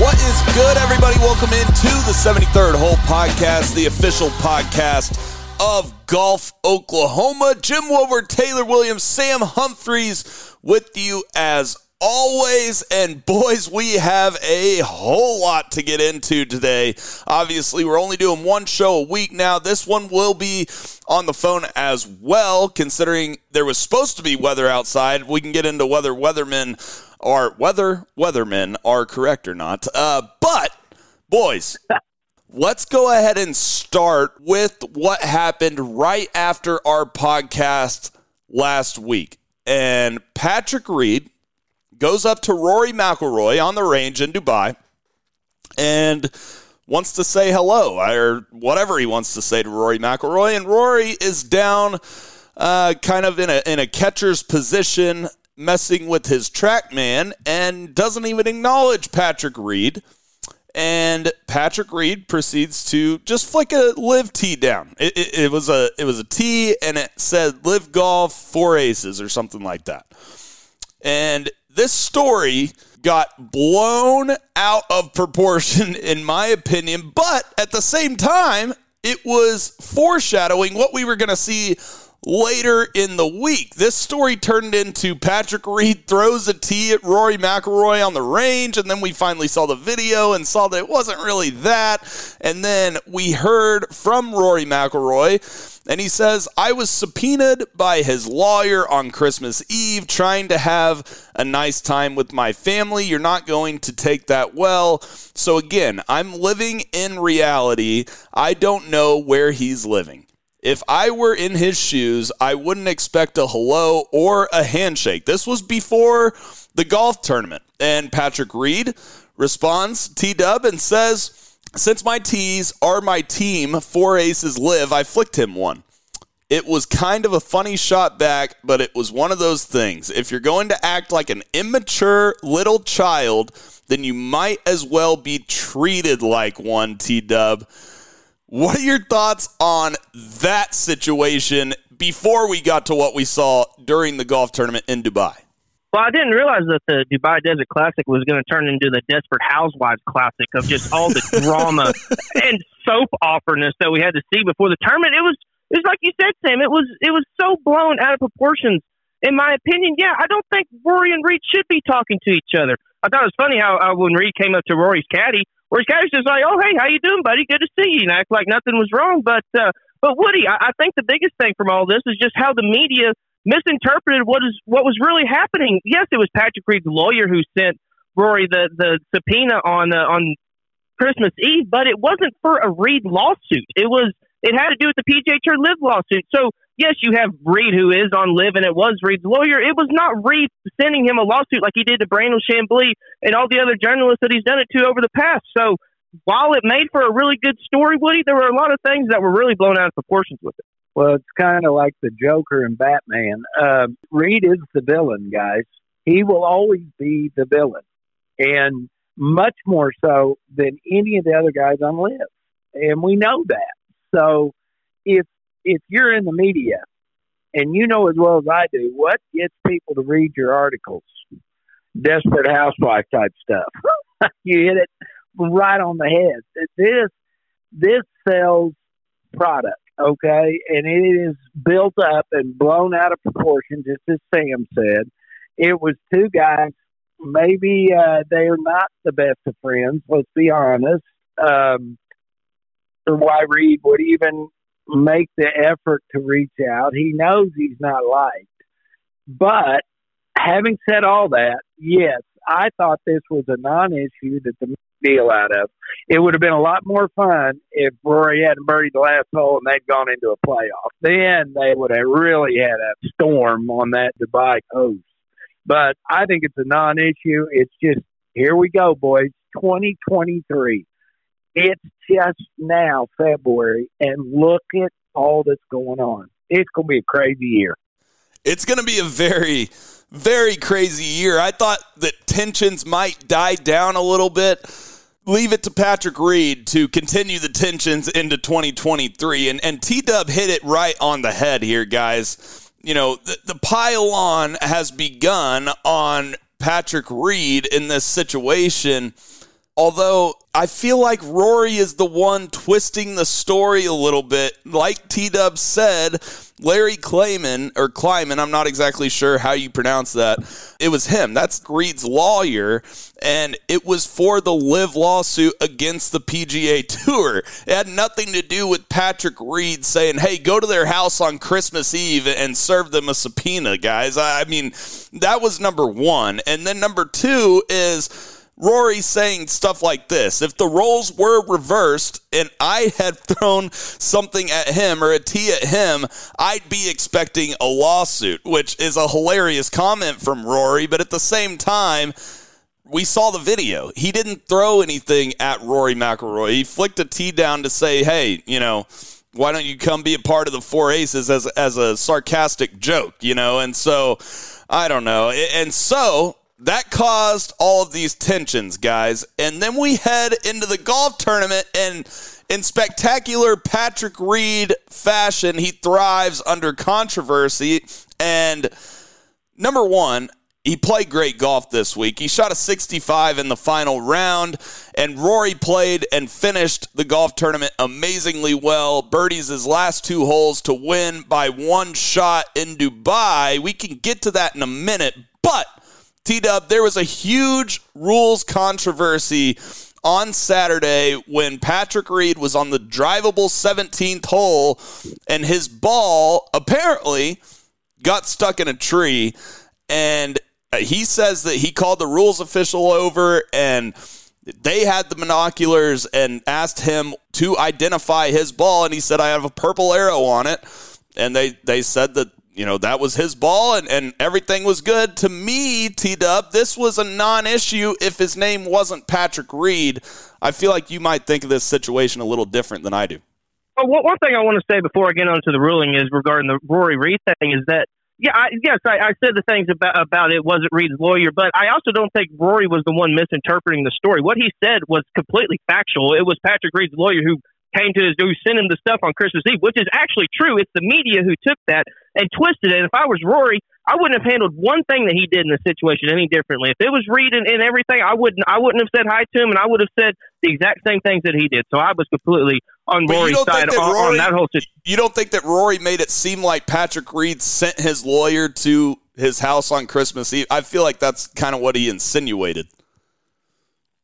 What is good, everybody? Welcome into the 73rd Hole Podcast, the official podcast of Golf Oklahoma. Jim Woodward, Taylor Williams, Sam Humphreys with you as always. And boys, we have a whole lot to get into today. Obviously, we're only doing one show a week now. This one will be on the phone as well, considering there was supposed to be weather outside. We can get into whether weathermen are whether weathermen are correct or not. Uh, but boys. Let's go ahead and start with what happened right after our podcast last week. And Patrick Reed goes up to Rory McIlroy on the range in Dubai and wants to say hello or whatever he wants to say to Rory McIlroy. And Rory is down uh, kind of in a, in a catcher's position, messing with his TrackMan and doesn't even acknowledge Patrick Reed and Patrick Reed proceeds to just flick a LIV tee down. It, it, it, was a it was a tee, and it said LIV Golf Four Aces" or something like that. And this story got blown out of proportion, in my opinion. But at the same time, it was foreshadowing what we were going to see later in the week. This story turned into Patrick Reed throws a tee at Rory McIlroy on the range, and then we finally saw the video and saw that it wasn't really that. And then we heard from Rory McIlroy, and he says, I was subpoenaed by his lawyer on Christmas Eve trying to have a nice time with my family. You're not going to take that well. So again, I'm living in reality. I don't know where he's living. If I were in his shoes, I wouldn't expect a hello or a handshake. This was before the golf tournament. And Patrick Reed responds, T Dub, and says, Since my tees are my team, four aces LIV, I flicked him one. It was kind of a funny shot back, but it was one of those things. If you're going to act like an immature little child, then you might as well be treated like one, T Dub. What are your thoughts on that situation before we got to what we saw during the golf tournament in Dubai? Well, I didn't realize that the Dubai Desert Classic was going to turn into the Desperate Housewives Classic of just all the drama and soap operaness that we had to see before the tournament. It was, it was like you said, Sam. It was, it was so blown out of proportions. In my opinion, yeah, I don't think Rory and Reed should be talking to each other. I thought it was funny how uh, when Reed came up to Rory's caddy, Whereas guys just like, oh hey, how you doing, buddy? Good to see you, and act like nothing was wrong. But uh, but Woody, I, I think the biggest thing from all this is just how the media misinterpreted what is what was really happening. Yes, it was Patrick Reed's lawyer who sent Rory the the subpoena on uh, on Christmas Eve, but it wasn't for a Reed lawsuit. It was it had to do with the PGA Tour LIV lawsuit. So yes, you have Reed who is on LIV, and it was Reed's lawyer. It was not Reed sending him a lawsuit like he did to Brandel Chamblee and all the other journalists that he's done it to over the past. So while it made for a really good story, Woody, there were a lot of things that were really blown out of proportions with it. Well, it's kind of like the Joker and Batman. Uh, Reed is the villain, guys. He will always be the villain, and much more so than any of the other guys on LIV. And we know that. So if if you're in the media and you know as well as I do what gets people to read your articles, desperate housewife type stuff. you hit it right on the head. This this sells product, okay, and it is built up and blown out of proportion, just as Sam said. It was two guys. Maybe uh, they are not the best of friends. Let's be honest. Um, or why Reed would even make the effort to reach out. He knows he's not liked. But having said all that, yes, I thought this was a non issue that the deal out of. It would have been a lot more fun if Rory hadn't birdied the last hole and they'd gone into a playoff. Then they would have really had a storm on that Dubai coast. But I think it's a non issue. It's just here we go, boys. 2023. It's just now February, and look at all that's going on. It's going to be a crazy year. It's going to be a very, very crazy year. I thought that tensions might die down a little bit. Leave it to Patrick Reed to continue the tensions into 2023. And, and T Dub hit it right on the head here, guys. You know, the, the pile on has begun on Patrick Reed in this situation. Although I feel like Rory is the one twisting the story a little bit. Like T Dub said, Larry Klayman, or Kleiman, I'm not exactly sure how you pronounce that. It was him. That's Reed's lawyer, and it was for the LIV lawsuit against the PGA Tour. It had nothing to do with Patrick Reed saying, hey, go to their house on Christmas Eve and serve them a subpoena, guys. I mean, that was number one. And then number two is Rory saying stuff like this. If the roles were reversed and I had thrown something at him or a tee at him, I'd be expecting a lawsuit, which is a hilarious comment from Rory. But at the same time, we saw the video. He didn't throw anything at Rory McIlroy. He flicked a tee down to say, hey, you know, why don't you come be a part of the four aces as, as a sarcastic joke, you know? And so, I don't know. And so that caused all of these tensions, guys. And then we head into the golf tournament, and in spectacular Patrick Reed fashion, he thrives under controversy. And number one, he played great golf this week. He shot a 65 in the final round, and Rory played and finished the golf tournament amazingly well. Birdies his last two holes to win by one shot in Dubai. We can get to that in a minute, but T Dub, there was a huge rules controversy on Saturday when Patrick Reed was on the drivable 17th hole and his ball apparently got stuck in a tree. And uh, he says that he called the rules official over and they had the binoculars and asked him to identify his ball. And he said, I have a purple arrow on it. And they, they said that you know, that was his ball and, and everything was good. To me, T Dub, this was a non issue if his name wasn't Patrick Reed. I feel like you might think of this situation a little different than I do. Well, one thing I want to say before I get on to the ruling is regarding the Rory Reed thing is that yeah, I, yes, I, I said the things about about it wasn't Reed's lawyer, but I also don't think Rory was the one misinterpreting the story. What he said was completely factual. It was Patrick Reed's lawyer who came to his, who sent him the stuff on Christmas Eve, which is actually true. It's the media who took that and twisted it. If I was Rory, I wouldn't have handled one thing that he did in the situation any differently. If it was Reed and, and everything, I wouldn't I wouldn't have said hi to him, and I would have said the exact same things that he did. So I was completely on Rory's side that on, Rory, on that whole situation. You don't think that Rory made it seem like Patrick Reed sent his lawyer to his house on Christmas Eve? I feel like that's kind of what he insinuated.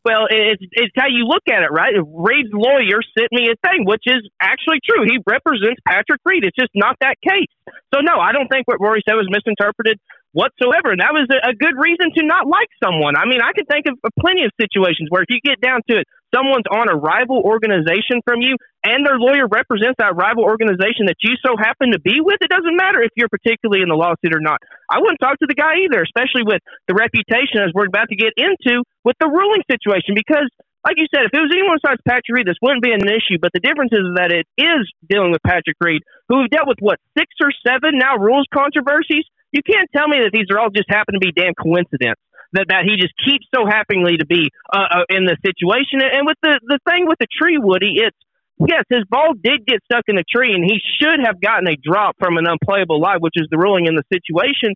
Well, it's, it's how you look at it, right? Reed's lawyer sent me a thing, which is actually true. He represents Patrick Reed. It's just not that case. So, no, I don't think what Rory said was misinterpreted whatsoever. And that was a, a good reason to not like someone. I mean, I can think of plenty of situations where if you get down to it, someone's on a rival organization from you and their lawyer represents that rival organization that you so happen to be with, it doesn't matter if you're particularly in the lawsuit or not. I wouldn't talk to the guy either, especially with the reputation as we're about to get into with the ruling situation because like you said, if it was anyone besides Patrick Reed, this wouldn't be an issue. But the difference is that it is dealing with Patrick Reed, who have dealt with what six or seven now rules controversies. You can't tell me that these are all just happen to be damn coincidence that, that he just keeps so happily to be uh, uh, in the situation. And with the, the thing with the tree, Woody, it's yes, his ball did get stuck in the tree, and he should have gotten a drop from an unplayable lie, which is the ruling in the situation.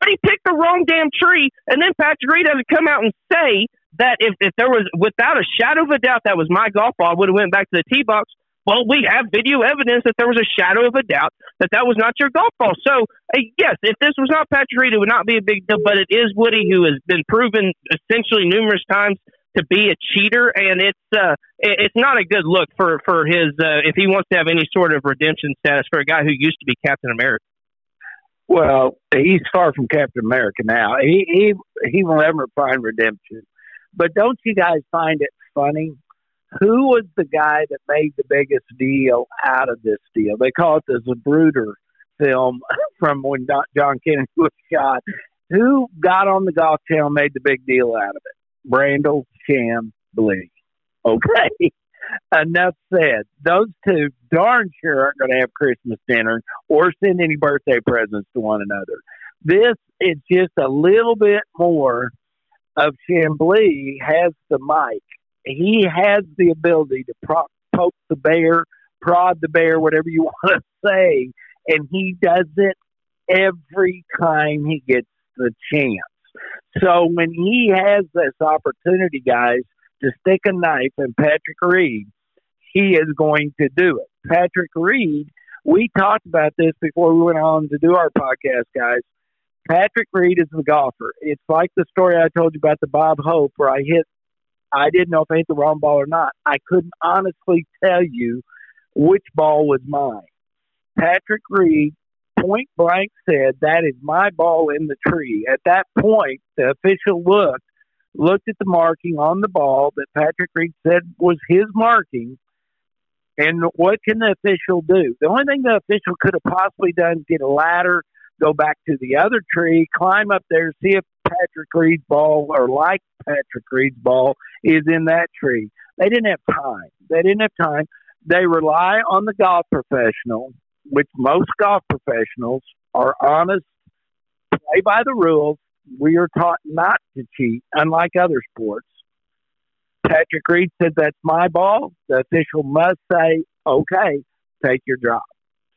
But he picked the wrong damn tree, and then Patrick Reed has to come out and say that if, if there was, without a shadow of a doubt, that was my golf ball, I would have went back to the tee box. Well, we have video evidence that there was a shadow of a doubt that that was not your golf ball. So, uh, yes, if this was not Patrick Reed, it would not be a big deal. But it is Woody, who has been proven essentially numerous times to be a cheater, and it's uh, it's not a good look for for his uh, if he wants to have any sort of redemption status for a guy who used to be Captain America. Well, he's far from Captain America now. He he he will never find redemption. But don't you guys find it funny who was the guy that made the biggest deal out of this deal? They call it the Zapruder film from when John Kennedy was shot. Who got on the golf channel and made the big deal out of it? Brandel Chamblee. Okay. enough said. Those two darn sure aren't going to have Christmas dinner or send any birthday presents to one another. This is just a little bit more of Chamblee has the mic. He has the ability to pro- poke the bear, prod the bear, whatever you want to say, and he does it every time he gets the chance. So when he has this opportunity, guys, to stick a knife in Patrick Reed, he is going to do it. Patrick Reed, we talked about this before we went on to do our podcast, guys. Patrick Reed is the golfer. It's like the story I told you about the Bob Hope where I hit, I didn't know if I hit the wrong ball or not. I couldn't honestly tell you which ball was mine. Patrick Reed point blank said, That is my ball in the tree. At that point, the official looked, looked at the marking on the ball that Patrick Reed said was his marking. And what can the official do? The only thing the official could have possibly done is get a ladder, go back to the other tree, climb up there, see if Patrick Reed's ball or like Patrick Reed's ball is in that tree. They didn't have time. They didn't have time. They rely on the golf professional which most golf professionals are honest, play by the rules. We are taught not to cheat, unlike other sports. Patrick Reed said, That's my ball. The official must say, Okay, take your drop.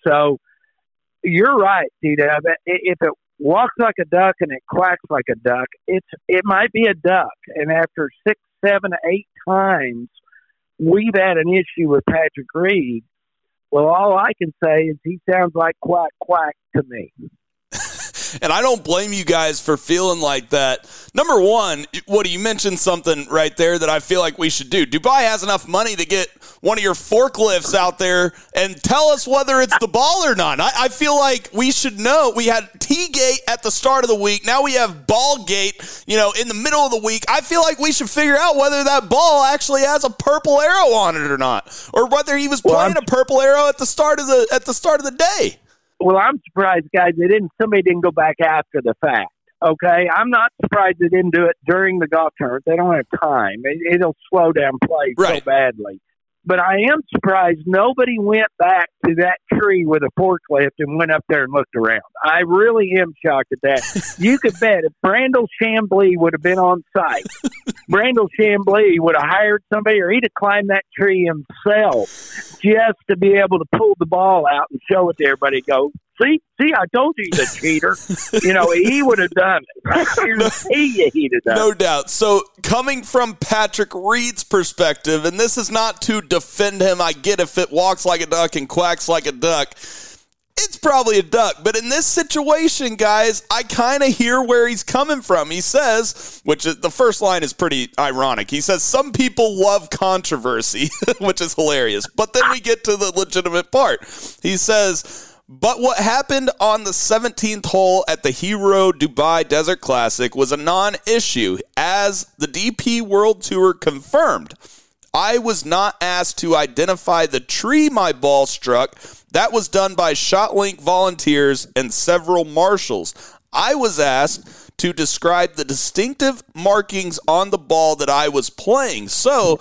So you're right, T If it walks like a duck and it quacks like a duck, it's it might be a duck. And after six, seven, eight times, we've had an issue with Patrick Reed well, all I can say is he sounds like quack quack to me. And I don't blame you guys for feeling like that. Number one, what do you mentioned something right there that I feel like we should do. Dubai has enough money to get one of your forklifts out there and tell us whether it's the ball or not. I, I feel like we should know. We had T gate at the start of the week. Now we have ball gate, you know, in the middle of the week. I feel like we should figure out whether that ball actually has a purple arrow on it or not, or whether he was playing a purple arrow at the start of the at the start of the day. Well, I'm surprised, guys. They didn't. Somebody didn't go back after the fact. Okay, I'm not surprised they didn't do it during the golf tournament. They don't have time. It, will slow down play right. so badly. But I am surprised nobody went back to that tree with a forklift and went up there and looked around. I really am shocked at that. you could bet if Brandel Chamblee would have been on site, Brandel Chamblee would have hired somebody or he'd have climbed that tree himself just to be able to pull the ball out and show it to everybody. Go, see, see, I told you he's a cheater. you know, he would have done it. no, he, he'd have done no doubt. So, coming from Patrick Reed's perspective, and this is not to defend him. I get if it walks like a duck and quacks like a duck. It's probably a duck, but in this situation, guys, I kind of hear where he's coming from. He says, which is, the first line is pretty ironic. He says, Some people love controversy, which is hilarious. But then we get to the legitimate part. He says, but what happened on the 17th hole at the Hero Dubai Desert Classic was a non issue, as the DP World Tour confirmed. I was not asked to identify the tree my ball struck. That was done by ShotLink volunteers and several marshals. I was asked to describe the distinctive markings on the ball that I was playing. So,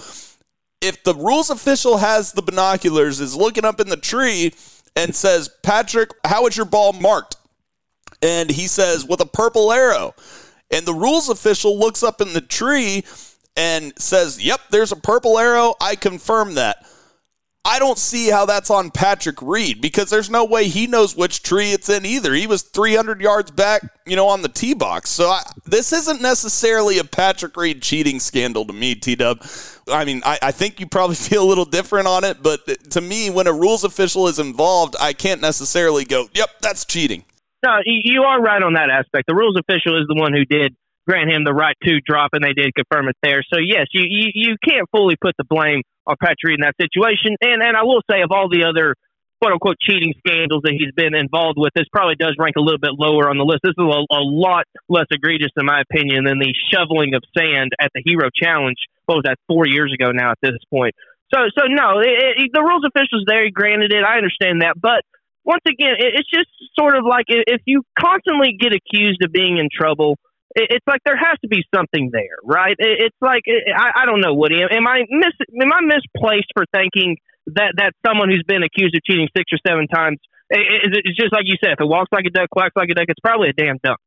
if the rules official has the binoculars, is looking up in the tree, and says, Patrick, how is your ball marked? And he says, with a purple arrow. And the rules official looks up in the tree and says, Yep, there's a purple arrow. I confirm that. I don't see how that's on Patrick Reed because there's no way he knows which tree it's in either. He was 300 yards back, you know, on the tee box. So I, this isn't necessarily a Patrick Reed cheating scandal to me, T Dub. I mean, I, I, think you probably feel a little different on it, but to me, when a rules official is involved, I can't necessarily go, yep, that's cheating. No, you are right on that aspect. The rules official is the one who did grant him the right to drop, and they did confirm it there. So yes, you you, you can't fully put the blame on Patrick in that situation. And and I will say, of all the other quote unquote cheating scandals that he's been involved with, this probably does rank a little bit lower on the list. This is a, a lot less egregious, in my opinion, than the shoveling of sand at the Hero Challenge. What was that? Four years ago now. At this point. So, so no, it, it, the rules officials there granted it. I understand that, but once again, it, it's just sort of like if you constantly get accused of being in trouble, it's like there has to be something there, right? It's like I, I don't know, Woody. Am I mis am I misplaced for thinking that that someone who's been accused of cheating six or seven times is it's just like you said. If it walks like a duck, quacks like a duck, it's probably a damn duck.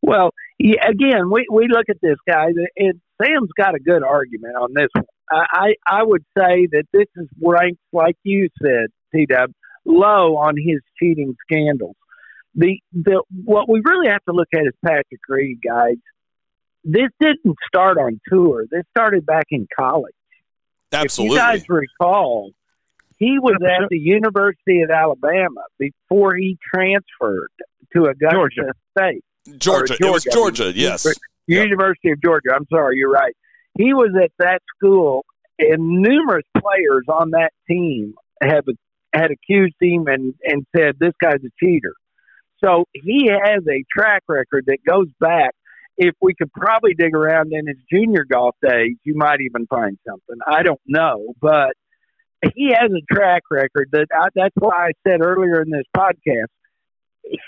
Well, yeah, again, we we look at this guy, and Sam's got a good argument on this one. I I would say that this is ranked, like you said, T Dub, low on his cheating scandals. The the what we really have to look at is Patrick Reed, guys. This didn't start on tour. This started back in college. Absolutely. If you guys recall, he was at the University of Alabama before he transferred to Augusta Georgia. State. Georgia. Georgia. It was Georgia, yes. University of Georgia. I'm sorry, you're right. He was at that school, and numerous players on that team have had accused him and, and said this guy's a cheater. So he has a track record that goes back. If we could probably dig around in his junior golf days, you might even find something. I don't know, but he has a track record that I, that's why I said earlier in this podcast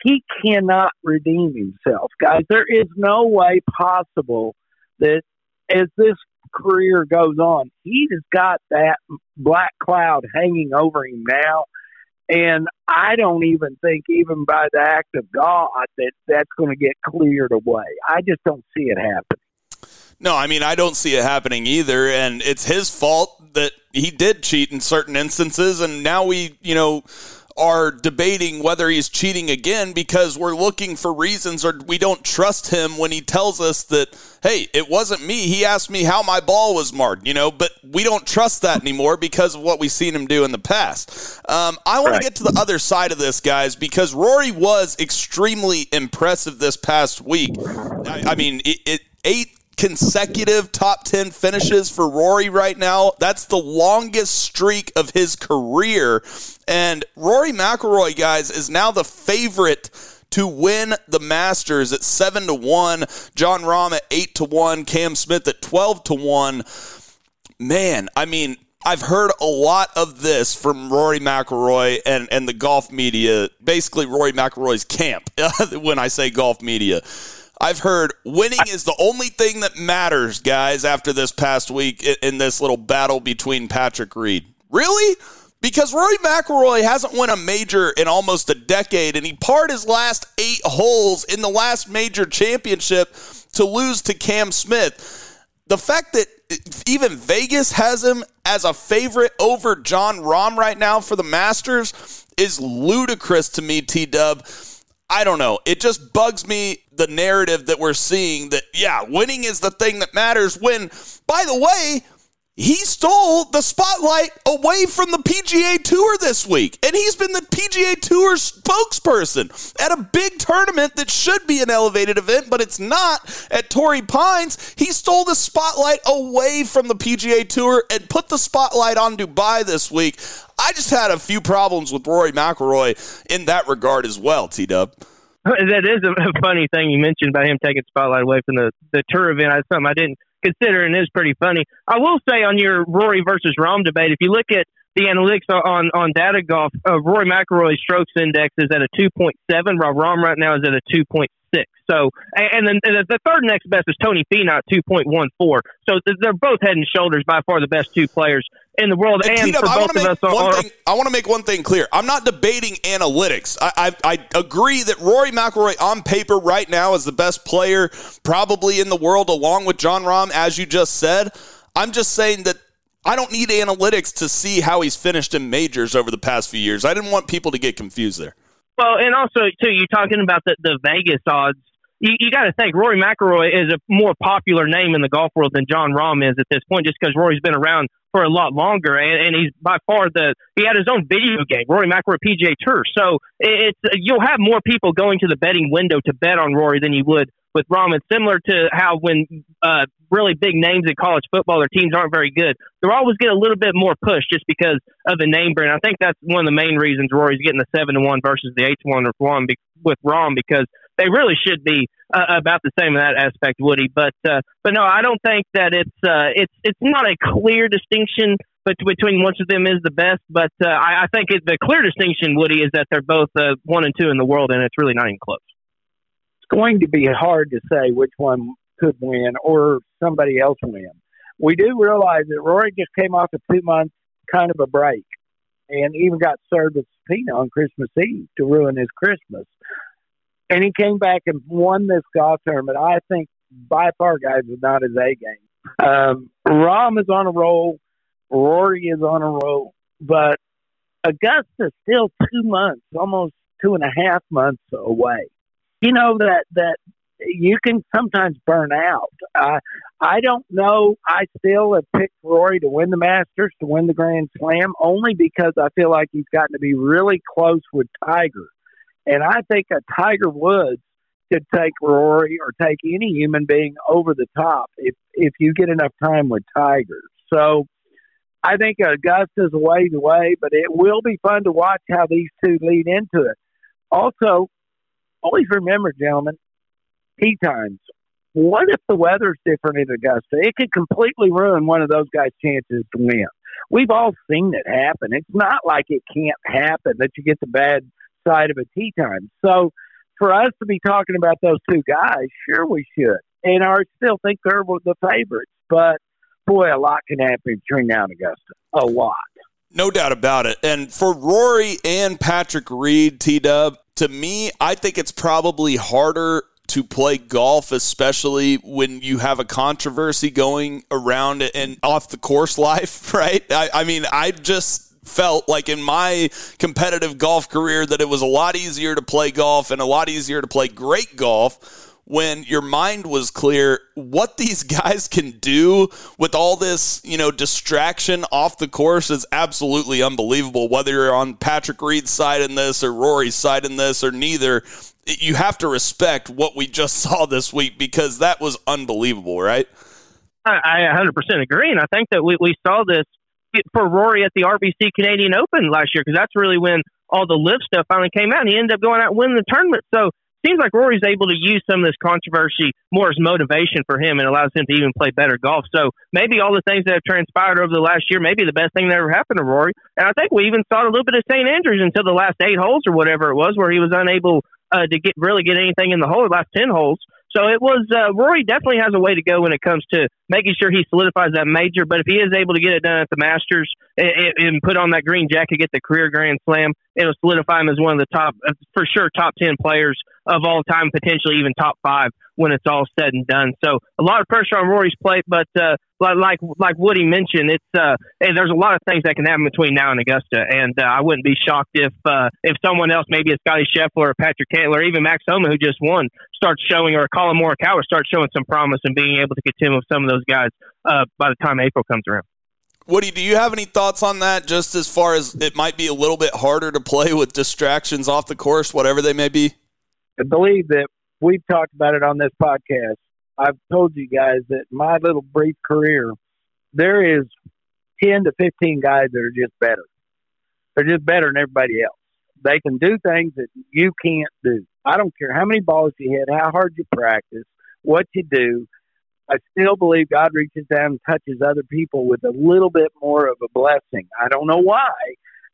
he cannot redeem himself, guys. There is no way possible that as this career goes on, he has got that black cloud hanging over him now. And I don't even think, even by the act of God, that that's going to get cleared away. I just don't see it happening. No, I mean, I don't see it happening either. And it's his fault that he did cheat in certain instances. And now we, you know, are debating whether he's cheating again because we're looking for reasons or we don't trust him when he tells us that, hey, it wasn't me. He asked me how my ball was marked, you know, but we don't trust that anymore because of what we've seen him do in the past. Um, I want right. to get to the other side of this, guys, because Rory was extremely impressive this past week. I, I mean, it, it eight consecutive top 10 finishes for Rory right now. That's the longest streak of his career. And Rory McIlroy, guys, is now the favorite to win the Masters at 7 to 1, Jon Rahm at 8 to 1, Cam Smith at 12 to 1. Man, I mean, I've heard a lot of this from Rory McIlroy and, and the golf media, basically Rory McIlroy's camp when I say golf media. I've heard winning is the only thing that matters, guys, after this past week in this little battle between Patrick Reed. Really? Because Rory McIlroy hasn't won a major in almost a decade, and he parred his last eight holes in the last major championship to lose to Cam Smith. The fact that even Vegas has him as a favorite over Jon Rahm right now for the Masters is ludicrous to me, T Dub. I don't know. It just bugs me the narrative that we're seeing that, yeah, winning is the thing that matters. When, by the way, he stole the spotlight away from the PGA Tour this week. And he's been the PGA Tour spokesperson at a big tournament that should be an elevated event, but it's not at Torrey Pines. He stole the spotlight away from the PGA Tour and put the spotlight on Dubai this week. I just had a few problems with Rory McIlroy in that regard as well, T Dub. That is a funny thing you mentioned about him taking spotlight away from the, the tour event. That's something I didn't consider and is pretty funny. I will say on your Rory versus Rahm debate, if you look at the analytics on on data golf, uh, Rory McIlroy's strokes index is at a 2.7, while Rahm right now is at a 2.6. So, and then the third next best is Tony Finau, 2.14. So they're both head and shoulders by far the best two players in the world. And, and for both of us, on, thing, I want to make one thing clear. I'm not debating analytics. I, I, I agree that Rory McIlroy on paper right now is the best player probably in the world, along with Jon Rahm, as you just said. I'm just saying that I don't need analytics to see how he's finished in majors over the past few years. I didn't want people to get confused there. Well, and also too, you're talking about the, the Vegas odds. You, you got to think Rory McIlroy is a more popular name in the golf world than Jon Rahm is at this point, just because Rory's been around for a lot longer, and, and he's by far the he had his own video game, Rory McIlroy PGA Tour. So it's you'll have more people going to the betting window to bet on Rory than you would with Rahm. It's similar to how when uh, really big names in college football, their teams aren't very good. They're always get a little bit more push just because of the name brand. I think that's one of the main reasons Rory's getting the seven to one versus the eight to one with Rahm, with Rahm because they really should be uh, about the same in that aspect, Woody. But uh, but no, I don't think that it's uh, it's it's not a clear distinction. But between which of them is the best, but uh, I, I think it, the clear distinction, Woody, is that they're both uh, one and two in the world, and it's really not even close. It's going to be hard to say which one could win or somebody else win. We do realize that Rory just came off a two month kind of a break and even got served a subpoena on Christmas Eve to ruin his Christmas. And he came back and won this golf tournament. I think by far, guys, is not his A game. Um, Rahm is on a roll. Rory is on a roll. But Augusta's still two months, almost two and a half months away. You know that that you can sometimes burn out. Uh, I don't know. I still have picked Rory to win the Masters, to win the Grand Slam, only because I feel like he's gotten to be really close with Tiger. And I think a Tiger Woods could take Rory or take any human being over the top if if you get enough time with Tiger. So I think Augusta's a ways away, but it will be fun to watch how these two lead into it. Also, always remember, gentlemen, tee times. What if the weather's different in Augusta? It could completely ruin one of those guys' chances to win. We've all seen it happen. It's not like it can't happen that you get the bad side of a tee time. So for us to be talking about those two guys, sure we should. And I still think they're the favorites. But boy, a lot can happen between now and Augusta. A lot. No doubt about it. And for Rory and Patrick Reed, T Dub, to me, I think it's probably harder to play golf, especially when you have a controversy going around and off the course life, right? I, I mean, I just felt like in my competitive golf career that it was a lot easier to play golf and a lot easier to play great golf when your mind was clear what these guys can do with all this you know distraction off the course is absolutely unbelievable. Whether you're on patrick reed's side in this or rory's side in this or neither you have to respect what we just saw this week because that was unbelievable right? I, 100% agree and i think that we, we saw this for Rory at the RBC Canadian Open last year because that's really when all the LIV stuff finally came out and he ended up going out and winning the tournament. So seems like Rory's able to use some of this controversy more as motivation for him and allows him to even play better golf. So maybe all the things that have transpired over the last year, maybe the best thing that ever happened to Rory. And I think we even saw a little bit of St. Andrews until the last eight holes or whatever it was, where he was unable uh, to get really get anything in the hole, the last ten holes. So it was uh, Rory definitely has a way to go when it comes to making sure he solidifies that major. But if he is able to get it done at the Masters and, and put on that green jacket, get the career Grand Slam, it'll solidify him as one of the top, uh, for sure, top ten players of all time, potentially even top five when it's all said and done. So a lot of pressure on Rory's plate, but uh, like like Woody mentioned, it's uh, hey, there's a lot of things that can happen between now and Augusta, and uh, I wouldn't be shocked if uh, if someone else, maybe a Scotty Scheffler or Patrick Cantlay, or even Max Homa, who just won, starts showing, or Collin Morikawa starts showing some promise and being able to contend with some of those guys uh, by the time April comes around. Woody, do you have any thoughts on that? Just as far as it might be a little bit harder to play with distractions off the course, whatever they may be. I believe that we've talked about it on this podcast. I've told you guys that my little brief career, there is 10 to 15 guys that are just better. They're just better than everybody else. They can do things that you can't do. I don't care how many balls you hit, how hard you practice, what you do. I still believe God reaches down and touches other people with a little bit more of a blessing. I don't know why,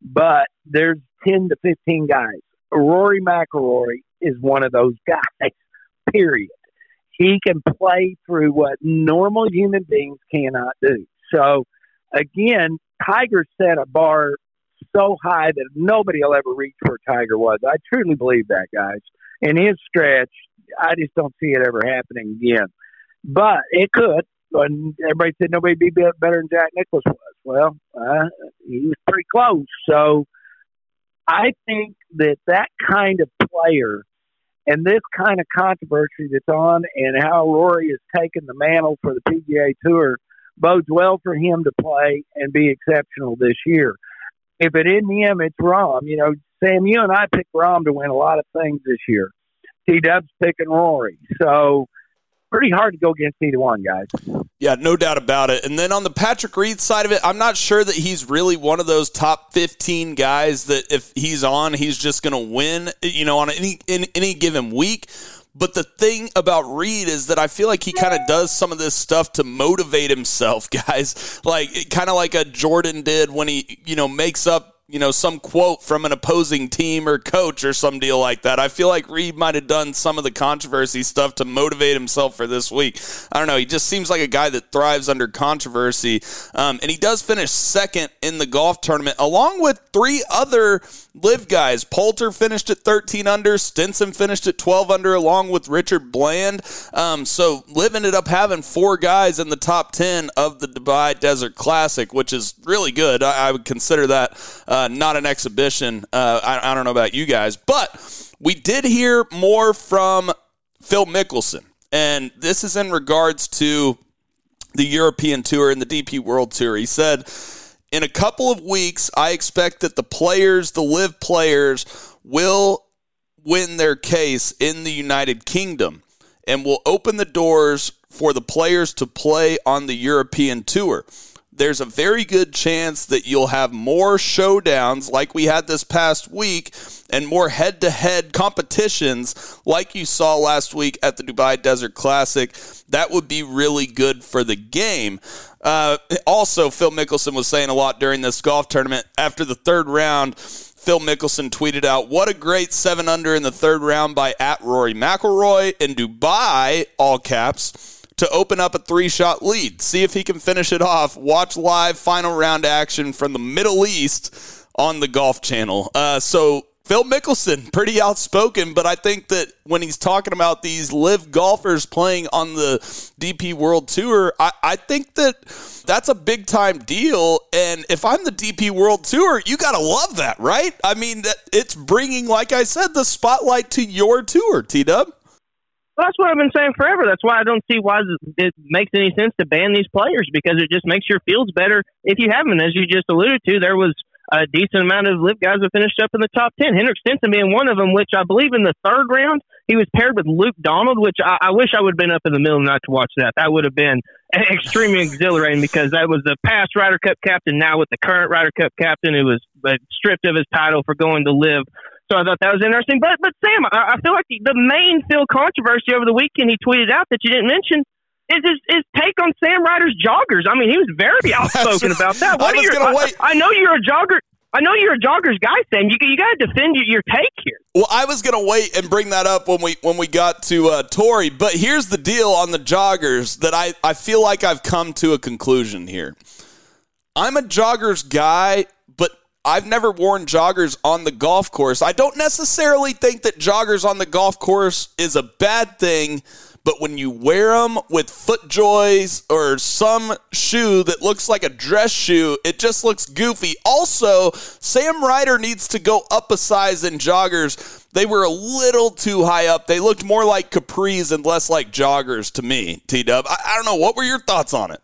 but there's 10 to 15 guys. Rory McIlroy is one of those guys, period. He can play through what normal human beings cannot do. So, again, Tiger set a bar so high that nobody will ever reach where Tiger was. I truly believe that, guys. And his stretch, I just don't see it ever happening again. But it could. And everybody said nobody'd be better than Jack Nicklaus was. Well, uh, he was pretty close. So I think that that kind of player and this kind of controversy that's on and how Rory has taken the mantle for the PGA Tour bodes well for him to play and be exceptional this year. If it isn't him, it's Rahm. You know, Sam, you and I picked Rahm to win a lot of things this year. T Dub's picking Rory. So pretty hard to go against either one, guys. Yeah, no doubt about it. And then on the Patrick Reed side of it, I'm not sure that he's really one of those top 15 guys that if he's on, he's just going to win, you know, on any in any given week. But the thing about Reed is that I feel like he kind of does some of this stuff to motivate himself, guys. Like kind of like a Jordan did when he, you know, makes up you know, some quote from an opposing team or coach or some deal like that. I feel like Reed might have done some of the controversy stuff to motivate himself for this week. I don't know. He just seems like a guy that thrives under controversy. Um, and he does finish second in the golf tournament, along with three other LIV guys. Poulter finished at 13 under, Stenson finished at 12 under, along with Richard Bland. Um, so LIV ended up having four guys in the top 10 of the Dubai Desert Classic, which is really good. I, I would consider that. Uh, not an exhibition. Uh, I, I don't know about you guys, but we did hear more from Phil Mickelson, and this is in regards to the European Tour and the DP World Tour. He said, in a couple of weeks, I expect that the players, the live players, will win their case in the United Kingdom and will open the doors for the players to play on the European Tour there's a very good chance that you'll have more showdowns like we had this past week and more head to head competitions like you saw last week at the Dubai Desert Classic. That would be really good for the game. Uh, also, Phil Mickelson was saying a lot during this golf tournament. After the third round, Phil Mickelson tweeted out, "What a great seven under in the third round by at Rory McIlroy in Dubai." All caps to open up a three shot lead. See if he can finish it off. Watch live final round action from the Middle East on the Golf Channel. Uh, so Phil Mickelson, pretty outspoken, but I think that when he's talking about these LIV golfers playing on the DP World Tour, I, I think that that's a big time deal. And if I'm the DP World Tour, you got to love that, right? I mean, that it's bringing, like I said, the spotlight to your tour, T Dub. Well, that's what I've been saying forever. That's why I don't see why it makes any sense to ban these players because it just makes your fields better if you have them. As you just alluded to, there was a decent amount of LIV guys that finished up in the top 10. Henrik Stenson being one of them, which I believe in the third round, he was paired with Luke Donald, which I, I wish I would have been up in the middle of the night to watch that. That would have been extremely exhilarating because that was the past Ryder Cup captain, now with the current Ryder Cup captain who was uh, stripped of his title for going to LIV so I thought that was interesting. But but Sam, I, I feel like the, main Phil controversy over the weekend he tweeted out that you didn't mention is his, his take on Sam Ryder's joggers. I mean, he was very outspoken about that. What I was your, gonna wait. I, I know you're a jogger. I know you're a joggers guy, Sam. You you got to defend your, your take here. Well, I was going to wait and bring that up when we when we got to uh, Torrey, but here's the deal on the joggers that I I feel like I've come to a conclusion here. I'm a joggers guy I've never worn joggers on the golf course. I don't necessarily think that joggers on the golf course is a bad thing, but when you wear them with FootJoys or some shoe that looks like a dress shoe, it just looks goofy. Also, Sam Ryder needs to go up a size in joggers. They were a little too high up. They looked more like capris and less like joggers to me, T Dub. I, I don't know. What were your thoughts on it?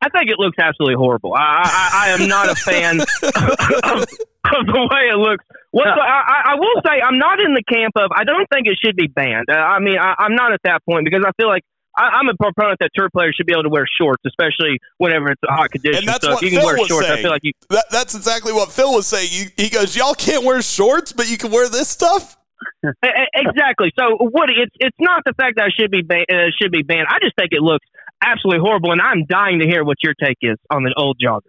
I think it looks absolutely horrible. I, I, I am not a fan of, of, the way it looks. What I, I will say, I'm not in the camp of. I don't think it should be banned. Uh, I mean, I, I'm not at that point because I feel like I, I'm a proponent that tour players should be able to wear shorts, especially whenever it's a hot condition. And that's so what you Phil wear was shorts, saying. I feel like you. That, that's exactly what Phil was saying. You, he goes, "Y'all can't wear shorts, but you can wear this stuff." exactly. So, Woody, it's it's not the fact that it should be ban- uh, should be banned. I just think it looks absolutely horrible, and I'm dying to hear what your take is on the old joggers.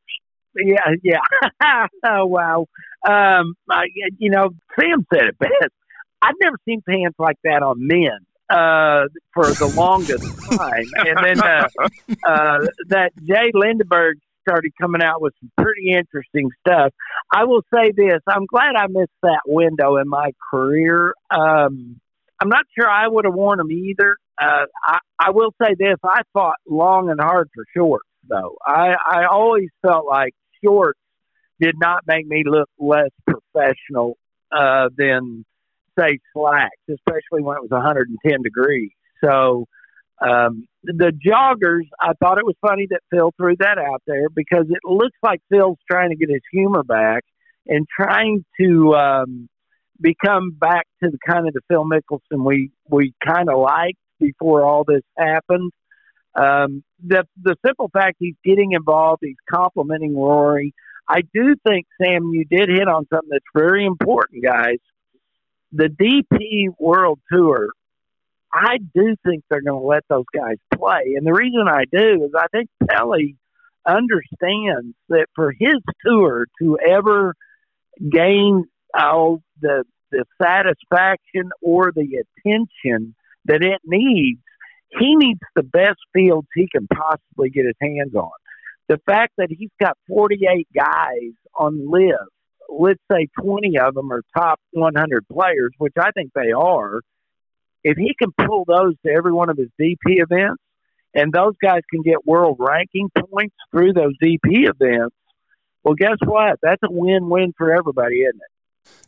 Yeah, yeah. oh wow. Um, I, you know, Sam said it best. I've never seen pants like that on men uh, for the longest time, and then uh, uh, that J. Lindeberg started coming out with some pretty interesting stuff. I will say this: I'm glad I missed that window in my career. Um, I'm not sure I would have worn them either. Uh, I, I will say this: I fought long and hard for shorts, though. I, I always felt like shorts did not make me look less professional uh, than say slacks, especially when it was 110 degrees. So um, the joggers, I thought it was funny that Phil threw that out there because it looks like Phil's trying to get his humor back and trying to um, become back to the kind of the Phil Mickelson we we kind of liked before all this happened. Um, the the simple fact he's getting involved, he's complimenting Rory. I do think Sam, you did hit on something that's very important, guys. The DP World Tour, I do think they're going to let those guys play, and the reason I do is I think Pelley understands that for his tour to ever gain all the the satisfaction or the attention that it needs, he needs the best fields he can possibly get his hands on. The fact that he's got 48 guys on LIV, let's say 20 of them are top 100 players, which I think they are. If he can pull those to every one of his DP events, and those guys can get world ranking points through those DP events, well, guess what? That's a win-win for everybody, isn't it?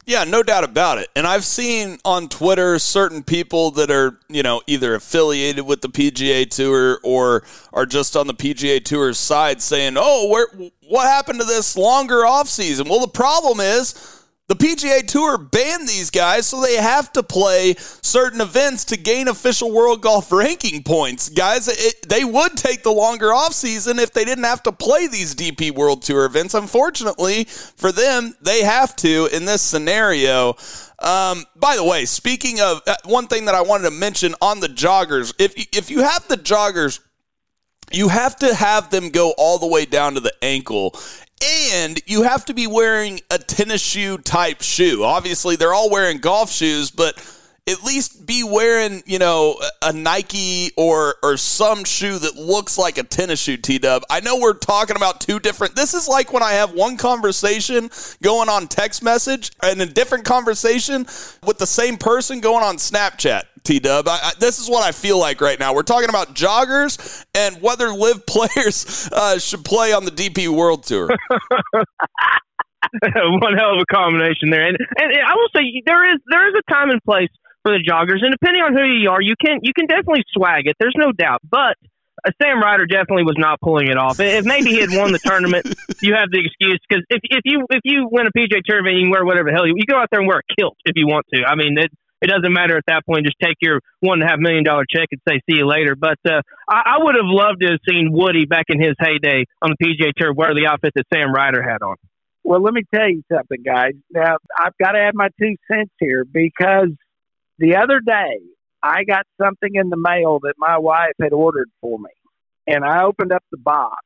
Yeah, no doubt about it. And I've seen on Twitter certain people that are, you know, either affiliated with the PGA Tour or are just on the PGA Tour side saying, "Oh, where what happened to this longer off season?" Well, the problem is the PGA Tour banned these guys, so they have to play certain events to gain official world golf ranking points. Guys, it, they would take the longer offseason if they didn't have to play these DP World Tour events. Unfortunately for them, they have to in this scenario. Um, by the way, speaking of uh, one thing that I wanted to mention on the joggers, if if you have the joggers you have to have them go all the way down to the ankle and you have to be wearing a tennis shoe type shoe. Obviously, they're all wearing golf shoes, but at least be wearing, you know, a Nike or or some shoe that looks like a tennis shoe, T Dub. I know we're talking about two different this is like when I have one conversation going on text message and a different conversation with the same person going on Snapchat. T Dub. This is what I feel like right now. We're talking about joggers and whether LIV players uh, should play on the DP World Tour. One hell of a combination there, and and I will say there is there is a time and place for the joggers, and depending on who you are, you can you can definitely swag it. There's no doubt, but uh, Sam Ryder definitely was not pulling it off. If maybe he had won the tournament, you have the excuse because if if you if you win a PGA tournament, you can wear whatever the hell you, you go out there and wear a kilt if you want to. I mean, it, it doesn't matter at that point. Just take your one and a half million dollar check and say see you later. But uh, I, I would have loved to have seen Woody back in his heyday on the PGA Tour wear the outfit that Sam Ryder had on. Well, let me tell you something, guys. Now I've got to add my two cents here because the other day I got something in the mail that my wife had ordered for me, and I opened up the box,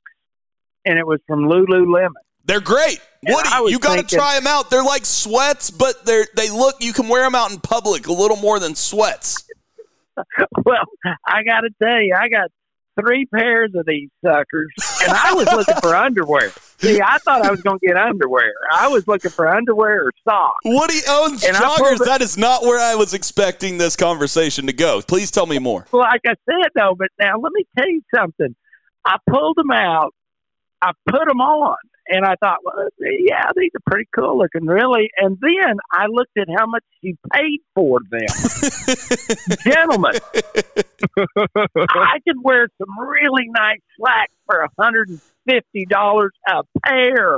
and it was from Lululemon. They're great. Woody, you got to try them out. They're like sweats, but they're they look. You can wear them out in public a little more than sweats. well, I got to tell you, I got three pairs of these suckers, and I was looking for underwear. See, I thought I was going to get underwear. I was looking for underwear or socks. Woody owns oh, and joggers. That is not where I was expecting this conversation to go. Please tell me more. Like I said, though, but now let me tell you something. I pulled them out. I put them on, and I thought, well, yeah, these are pretty cool looking, really. And then I looked at how much she paid for them. Gentlemen, I could wear some really nice slacks for a $150 a pair.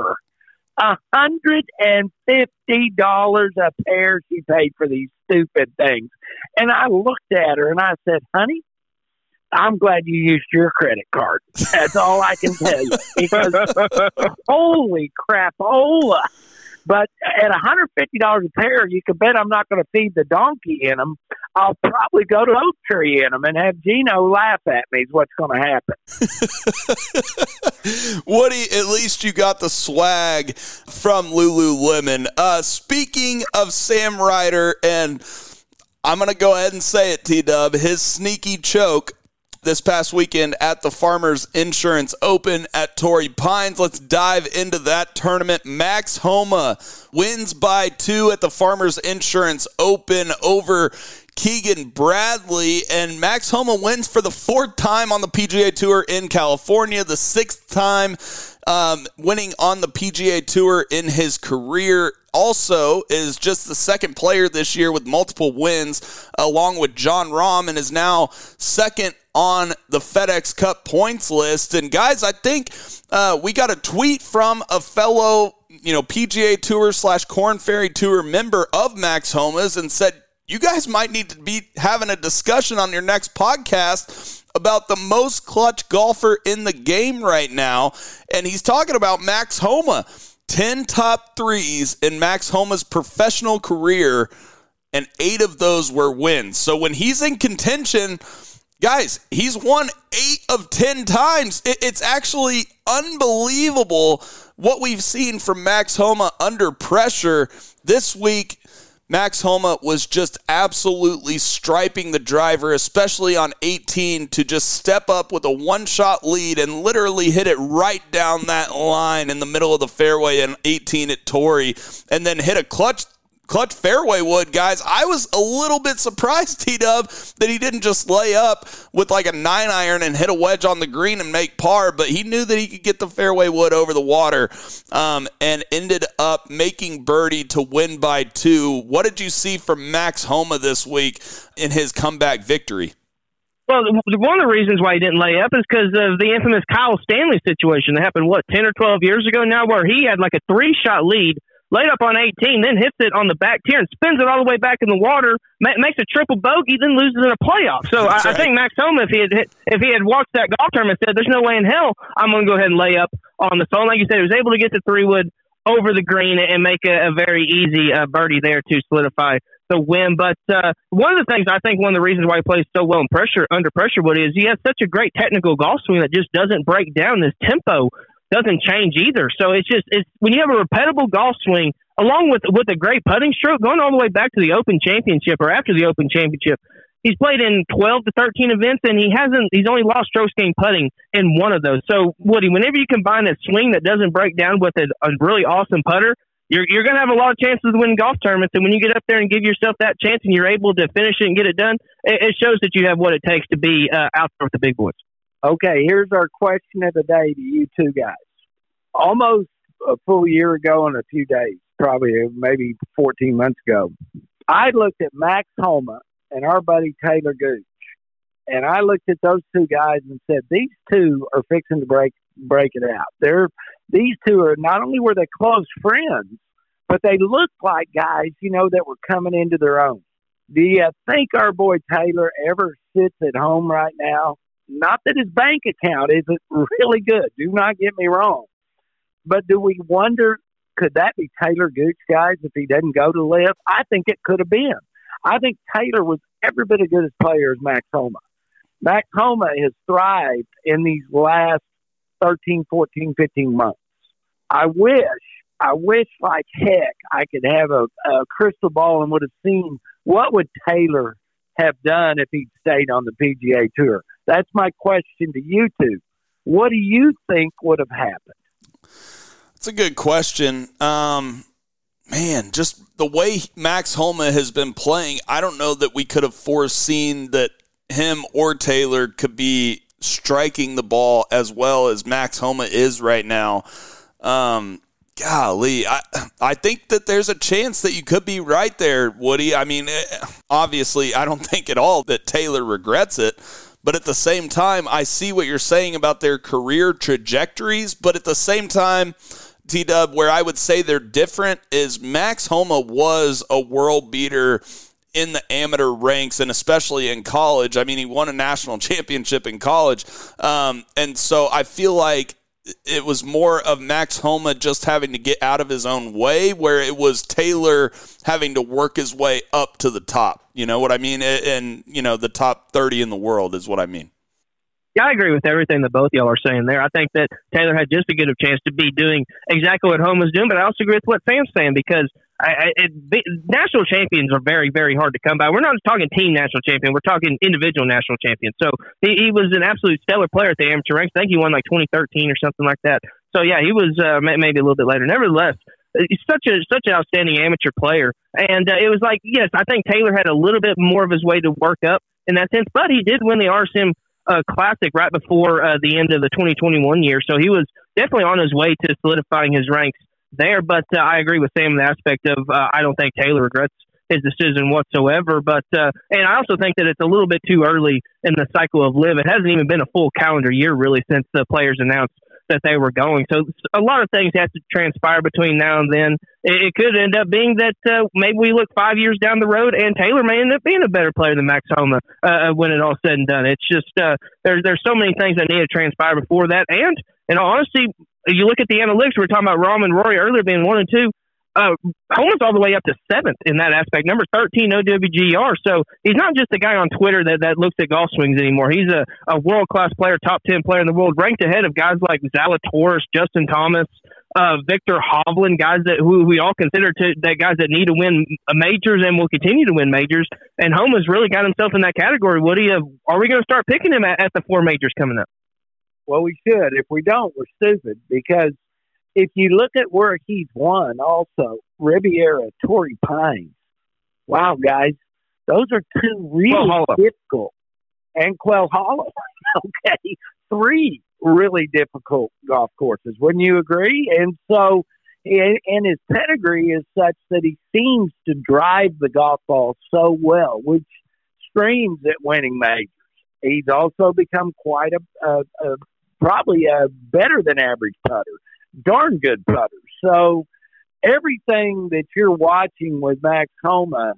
A hundred and fifty dollars a pair she paid for these stupid things. And I looked at her and I said, Honey, I'm glad you used your credit card. That's all I can tell you. Because holy crapola. But at $150 a pair, you can bet I'm not going to feed the donkey in them. I'll probably go to Oak Tree in them and have Gino laugh at me is what's going to happen. Woody, at least you got the swag from Lululemon. Uh, speaking of Sam Ryder, and I'm going to go ahead and say it, T Dub, his sneaky choke this past weekend at the Farmers Insurance Open at Torrey Pines. Let's dive into that tournament. Max Homa wins by two at the Farmers Insurance Open over Keegan Bradley. And Max Homa wins for the fourth time on the PGA Tour in California, the sixth time um, winning on the PGA Tour in his career also is just the second player this year with multiple wins, along with Jon Rahm, and is now second on the FedEx Cup points list. And guys, I think uh, we got a tweet from a fellow, you know, PGA Tour slash Corn Ferry Tour member of Max Homa's and said, you guys might need to be having a discussion on your next podcast about the most clutch golfer in the game right now. And he's talking about Max Homa. 10 top threes in Max Homa's professional career, and eight of those were wins. So when he's in contention, guys, he's won eight of 10 times. It's actually unbelievable what we've seen from Max Homa under pressure this week. Max Homa was just absolutely striping the driver, especially on 18, to just step up with a one shot lead and literally hit it right down that line in the middle of the fairway and 18 at Torrey, and then hit a clutch clutch fairway wood, guys. I was a little bit surprised, T Dub, that he didn't just lay up with like a nine iron and hit a wedge on the green and make par, but he knew that he could get the fairway wood over the water um, and ended up making birdie to win by two. What did you see from Max Homa this week in his comeback victory? Well, one of the reasons why he didn't lay up is because of the infamous Kyle Stanley situation that happened, what, 10 or 12 years ago now, where he had like a three shot lead laid up on 18, then hits it on the back tier and spins it all the way back in the water, ma- makes a triple bogey, then loses in a playoff. So I, right. I, think Max Homa, if he had hit, if he had watched that golf tournament, and said, "There's no way in hell I'm going to go ahead and lay up on the phone." Like you said, he was able to get the three wood over the green and make a, a very easy uh, birdie there to solidify the win. But uh, one of the things I think one of the reasons why he plays so well in pressure under pressure, what is he has such a great technical golf swing that just doesn't break down this tempo doesn't change either. So it's just it's when you have a repeatable golf swing along with with a great putting stroke, going all the way back to the Open Championship or after the Open Championship. He's played in 12 to 13 events, and he hasn't. He's only lost strokes gained putting in one of those. So, Woody, whenever you combine a swing that doesn't break down with a, a really awesome putter, you're you're going to have a lot of chances to win golf tournaments. And when you get up there and give yourself that chance, and you're able to finish it and get it done, it, it shows that you have what it takes to be uh, out there with the big boys. Okay, here's our question of the day to you two guys almost a full year ago and a few days, probably uh, maybe 14 months ago, I looked at Max Homa and our buddy Taylor Gooch, and I looked at those two guys and said, these two are fixing to break break it out. They're these two are not only were they close friends, but they looked like guys, you know, that were coming into their own. Do you think our boy Taylor ever sits at home right now? Not that his bank account isn't really good. Do not get me wrong. But do we wonder could that be Taylor Gooch, guys, if he doesn't go to LIV? I think it could have been. I think Taylor was every bit as good a player as Max Homa. Max Homa has thrived in these last 13, 14, 15 months. I wish, I wish like heck I could have a, a crystal ball and would have seen what would Taylor have done if he'd stayed on the PGA Tour. That's my question to you two. What do you think would have happened? That's a good question. Um, man, just the way Max Homa has been playing, I don't know that we could have foreseen that him or Taylor could be striking the ball as well as Max Homa is right now. Um, golly, I I think that there's a chance that you could be right there, Woody. I mean, eh, obviously, I don't think at all that Taylor regrets it. But at the same time, I see what you're saying about their career trajectories. But at the same time, T Dub, where I would say they're different is Max Homa was a world beater in the amateur ranks and especially in college. I mean, he won a national championship in college. Um, and so I feel like it was more of Max Homa just having to get out of his own way, where it was Taylor having to work his way up to the top. You know what I mean? And, you know, the top 30 in the world is what I mean. Yeah, I agree with everything that both y'all are saying there. I think that Taylor had just as good a chance to be doing exactly what Homa was doing, but I also agree with what Sam's saying because I, I, it, national champions are very, very hard to come by. We're not talking team national champion; we're talking individual national champion. So he, he was an absolute stellar player at the amateur ranks. I think he won like 2013 or something like that. So yeah, he was uh, maybe a little bit later. Nevertheless, he's such a such an outstanding amateur player, and uh, it was like yes, I think Taylor had a little bit more of his way to work up in that sense, but he did win the RSM uh, Classic right before uh, the end of the 2021 year, so he was definitely on his way to solidifying his ranks there. But uh, I agree with Sam in the aspect of uh, I don't think Taylor regrets his decision whatsoever. But uh, and I also think that it's a little bit too early in the cycle of LIV. It hasn't even been a full calendar year really since the players announced that they were going. So a lot of things have to transpire between now and then. It, it could end up being that uh, maybe we look five years down the road and Taylor may end up being a better player than Max Homa uh, when it all said and done. It's just uh, there's there's so many things that need to transpire before that. And in all honesty, you look at the analytics. We were talking about Rahm and Rory earlier being one and two. uh, Homa's all the way up to seventh in that aspect, number 13 OWGR. So he's not just a guy on Twitter that, that looks at golf swings anymore. He's a, a world class player, top 10 player in the world, ranked ahead of guys like Zalatoris, Justin Thomas, uh, Viktor Hovland, guys that who we all consider to that guys that need to win majors and will continue to win majors. And Homa's really got himself in that category. Woody, uh, are we going to start picking him at, at the four majors coming up? Well, we should. If we don't, we're stupid because if you look at where he's won, also Riviera, Torrey Pines. Wow, guys, those are two really difficult, and Quail Hollow. okay, three really difficult golf courses. Wouldn't you agree? And so, and, and his pedigree is such that he seems to drive the golf ball so well, which screams at winning majors. He's also become quite a, a, a probably a better than average putter darn good putter. So everything that you're watching with Max Homa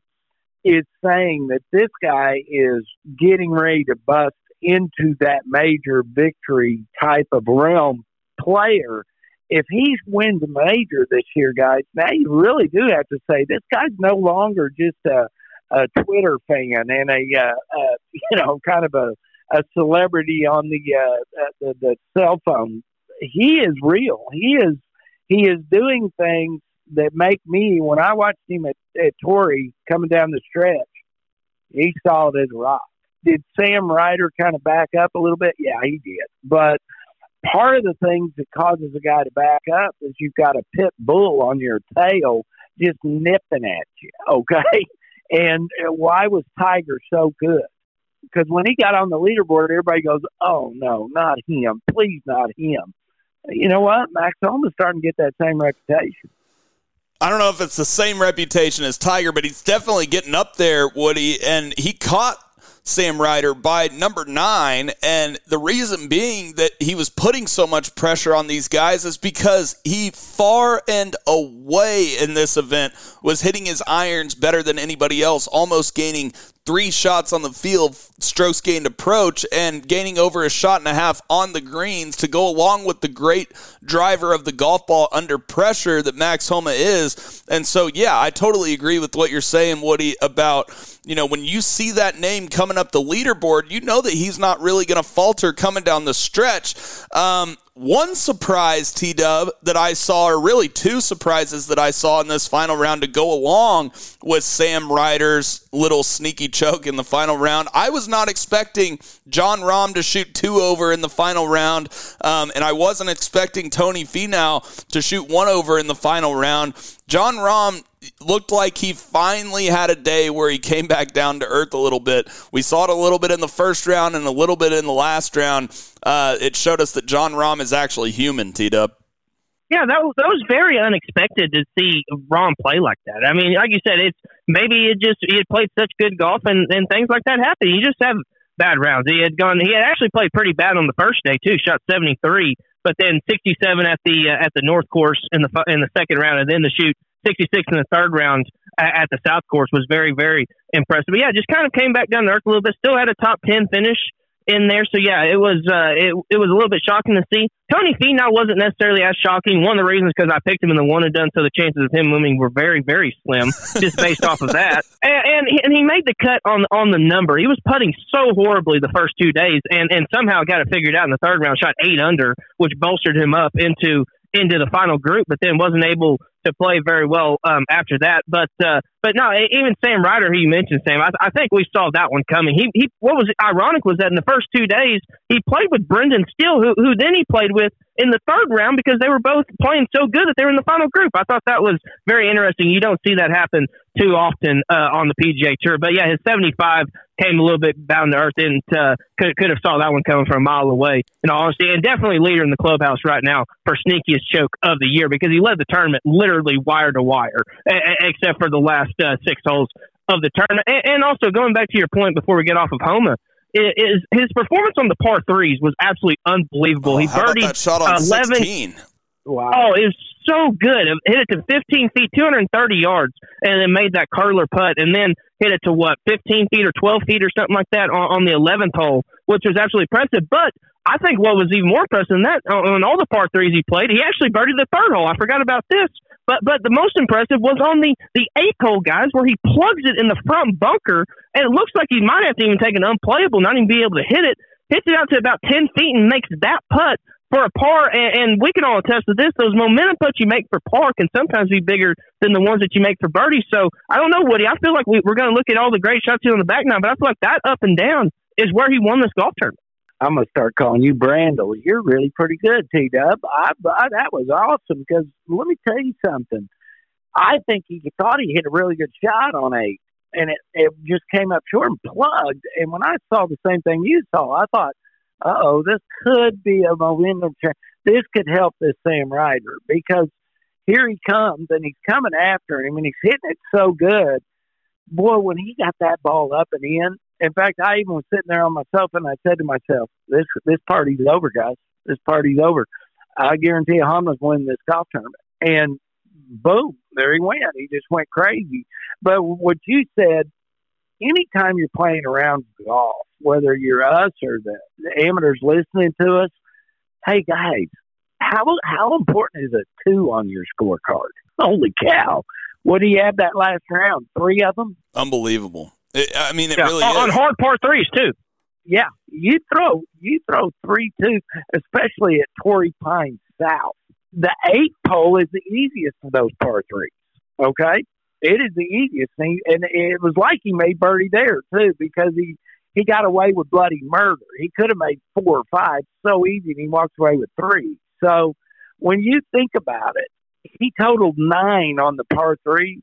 is saying that this guy is getting ready to bust into that major victory type of realm player. If he wins a major this year, guys, now you really do have to say this guy's no longer just a, a Twitter fan and a, uh, uh, you know, kind of a, a celebrity on the, uh, the the cell phone he is real. He is he is doing things that make me when I watched him at, at Torrey coming down the stretch, he's solid as a rock. Did Sam Ryder kind of back up a little bit? Yeah, he did. But part of the things that causes a guy to back up is you've got a pit bull on your tail just nipping at you. Okay. And why was Tiger so good? Because when he got on the leaderboard, everybody goes, "Oh no, not him! Please, not him!" you know what? Max Homa's starting to get that same reputation. I don't know if it's the same reputation as Tiger, but he's definitely getting up there, Woody. And he caught Sam Ryder by number nine. And the reason being that he was putting so much pressure on these guys is because he far and away in this event was hitting his irons better than anybody else, almost gaining three shots on the field, strokes gained approach, and gaining over a shot and a half on the greens to go along with the great driver of the golf ball under pressure that Max Homa is. And so, yeah, I totally agree with what you're saying, Woody, about, you know, when you see that name coming up the leaderboard, you know that he's not really going to falter coming down the stretch. Um, one surprise, T Dub, that I saw, or really two surprises that I saw in this final round to go along with Sam Ryder's little sneaky choke in the final round. I was not expecting Jon Rahm to shoot two over in the final round, um, and I wasn't expecting Tony Finau to shoot one over in the final round. Jon Rahm looked like he finally had a day where he came back down to earth a little bit. We saw it a little bit in the first round and a little bit in the last round. Uh, it showed us that Jon Rahm is actually human, T Dub. Yeah, that was that was very unexpected to see Rahm play like that. I mean, like you said, it's maybe it just he had played such good golf and, and things like that happen. You just have bad rounds. He had gone. He had actually played pretty bad on the first day too. Shot seventy three, but then sixty seven at the uh, at the North Course in the in the second round, and then the shoot 66 in the third round at, the South Course was very, very impressive. But yeah, just kind of came back down to earth a little bit. Still had a top 10 finish in there. So yeah, it was uh, it it was a little bit shocking to see. Tony Finau wasn't necessarily as shocking. One of the reasons because I picked him in the one and done, so the chances of him winning were very very slim, just based off of that. And and he, and he made the cut on on the number. He was putting so horribly the first two days, and and somehow got it figured out in the third round. Shot eight under, which bolstered him up into into the final group, but then wasn't able to play very well um, after that. But uh, but no, even Sam Ryder, who you mentioned, Sam, I, I, think we saw that one coming. He he. What was ironic was that in the first two days he played with Brendan Steele, who who then he played with in the third round because they were both playing so good that they were in the final group. I thought that was very interesting. You don't see that happen too often uh, on the PGA Tour. But yeah, his 75 came a little bit down to earth and uh, could, could have saw that one coming from a mile away, in all honesty. And definitely leader in the clubhouse right now for sneakiest choke of the year because he led the tournament literally wire to wire, a- except for the last uh, six holes of the tournament. And, and also, going back to your point before we get off of Homa, is his performance on the par threes was absolutely unbelievable. Oh, he birdied that shot on 11, 16. Wow. Oh, it was so good. It hit it to 15 feet, 230 yards, and then made that curler putt, and then hit it to what, 15 feet or 12 feet or something like that on, on the 11th hole, which was absolutely impressive. But I think what was even more impressive than that, on all the par threes he played, he actually birdied the third hole. I forgot about this, But but the most impressive was on the the eighth hole, guys, where he plugs it in the front bunker, and it looks like he might have to even take an unplayable, not even be able to hit it. Hits it out to about ten feet and makes that putt for a par, and, and we can all attest to this. Those momentum putts you make for par can sometimes be bigger than the ones that you make for birdie. So I don't know, Woody. I feel like we, we're going to look at all the great shots here on the back nine, but I feel like that up and down is where he won this golf tournament. I'm gonna start calling you Brandel. You're really pretty good, T Dub. I, I that was awesome because let me tell you something. I think he thought he hit a really good shot on eight, and it it just came up short and plugged. And when I saw the same thing you saw, I thought, uh oh, this could be a momentum change. This could help this Sam Ryder because here he comes and he's coming after him and he's hitting it so good. Boy, when he got that ball up and in, in fact, I even was sitting there on myself and I said to myself, "This this party's over, guys. This party's over. I guarantee you, Homa's winning this golf tournament." And boom, there he went. He just went crazy. But what you said, anytime you're playing around golf, whether you're us or the, the amateurs listening to us, hey guys, how how important is a two on your scorecard? Holy cow! What do you have that last round? Three of them? Unbelievable. It, I mean, it Yeah, really on is. hard par threes too. Yeah, you throw you throw three two, especially at Torrey Pine South. The eighth hole is the easiest of those par threes. Okay, it is the easiest thing, and it was like he made birdie there too because he he got away with bloody murder. He could have made four or five so easy, and he walked away with three. So when you think about it, he totaled nine on the par threes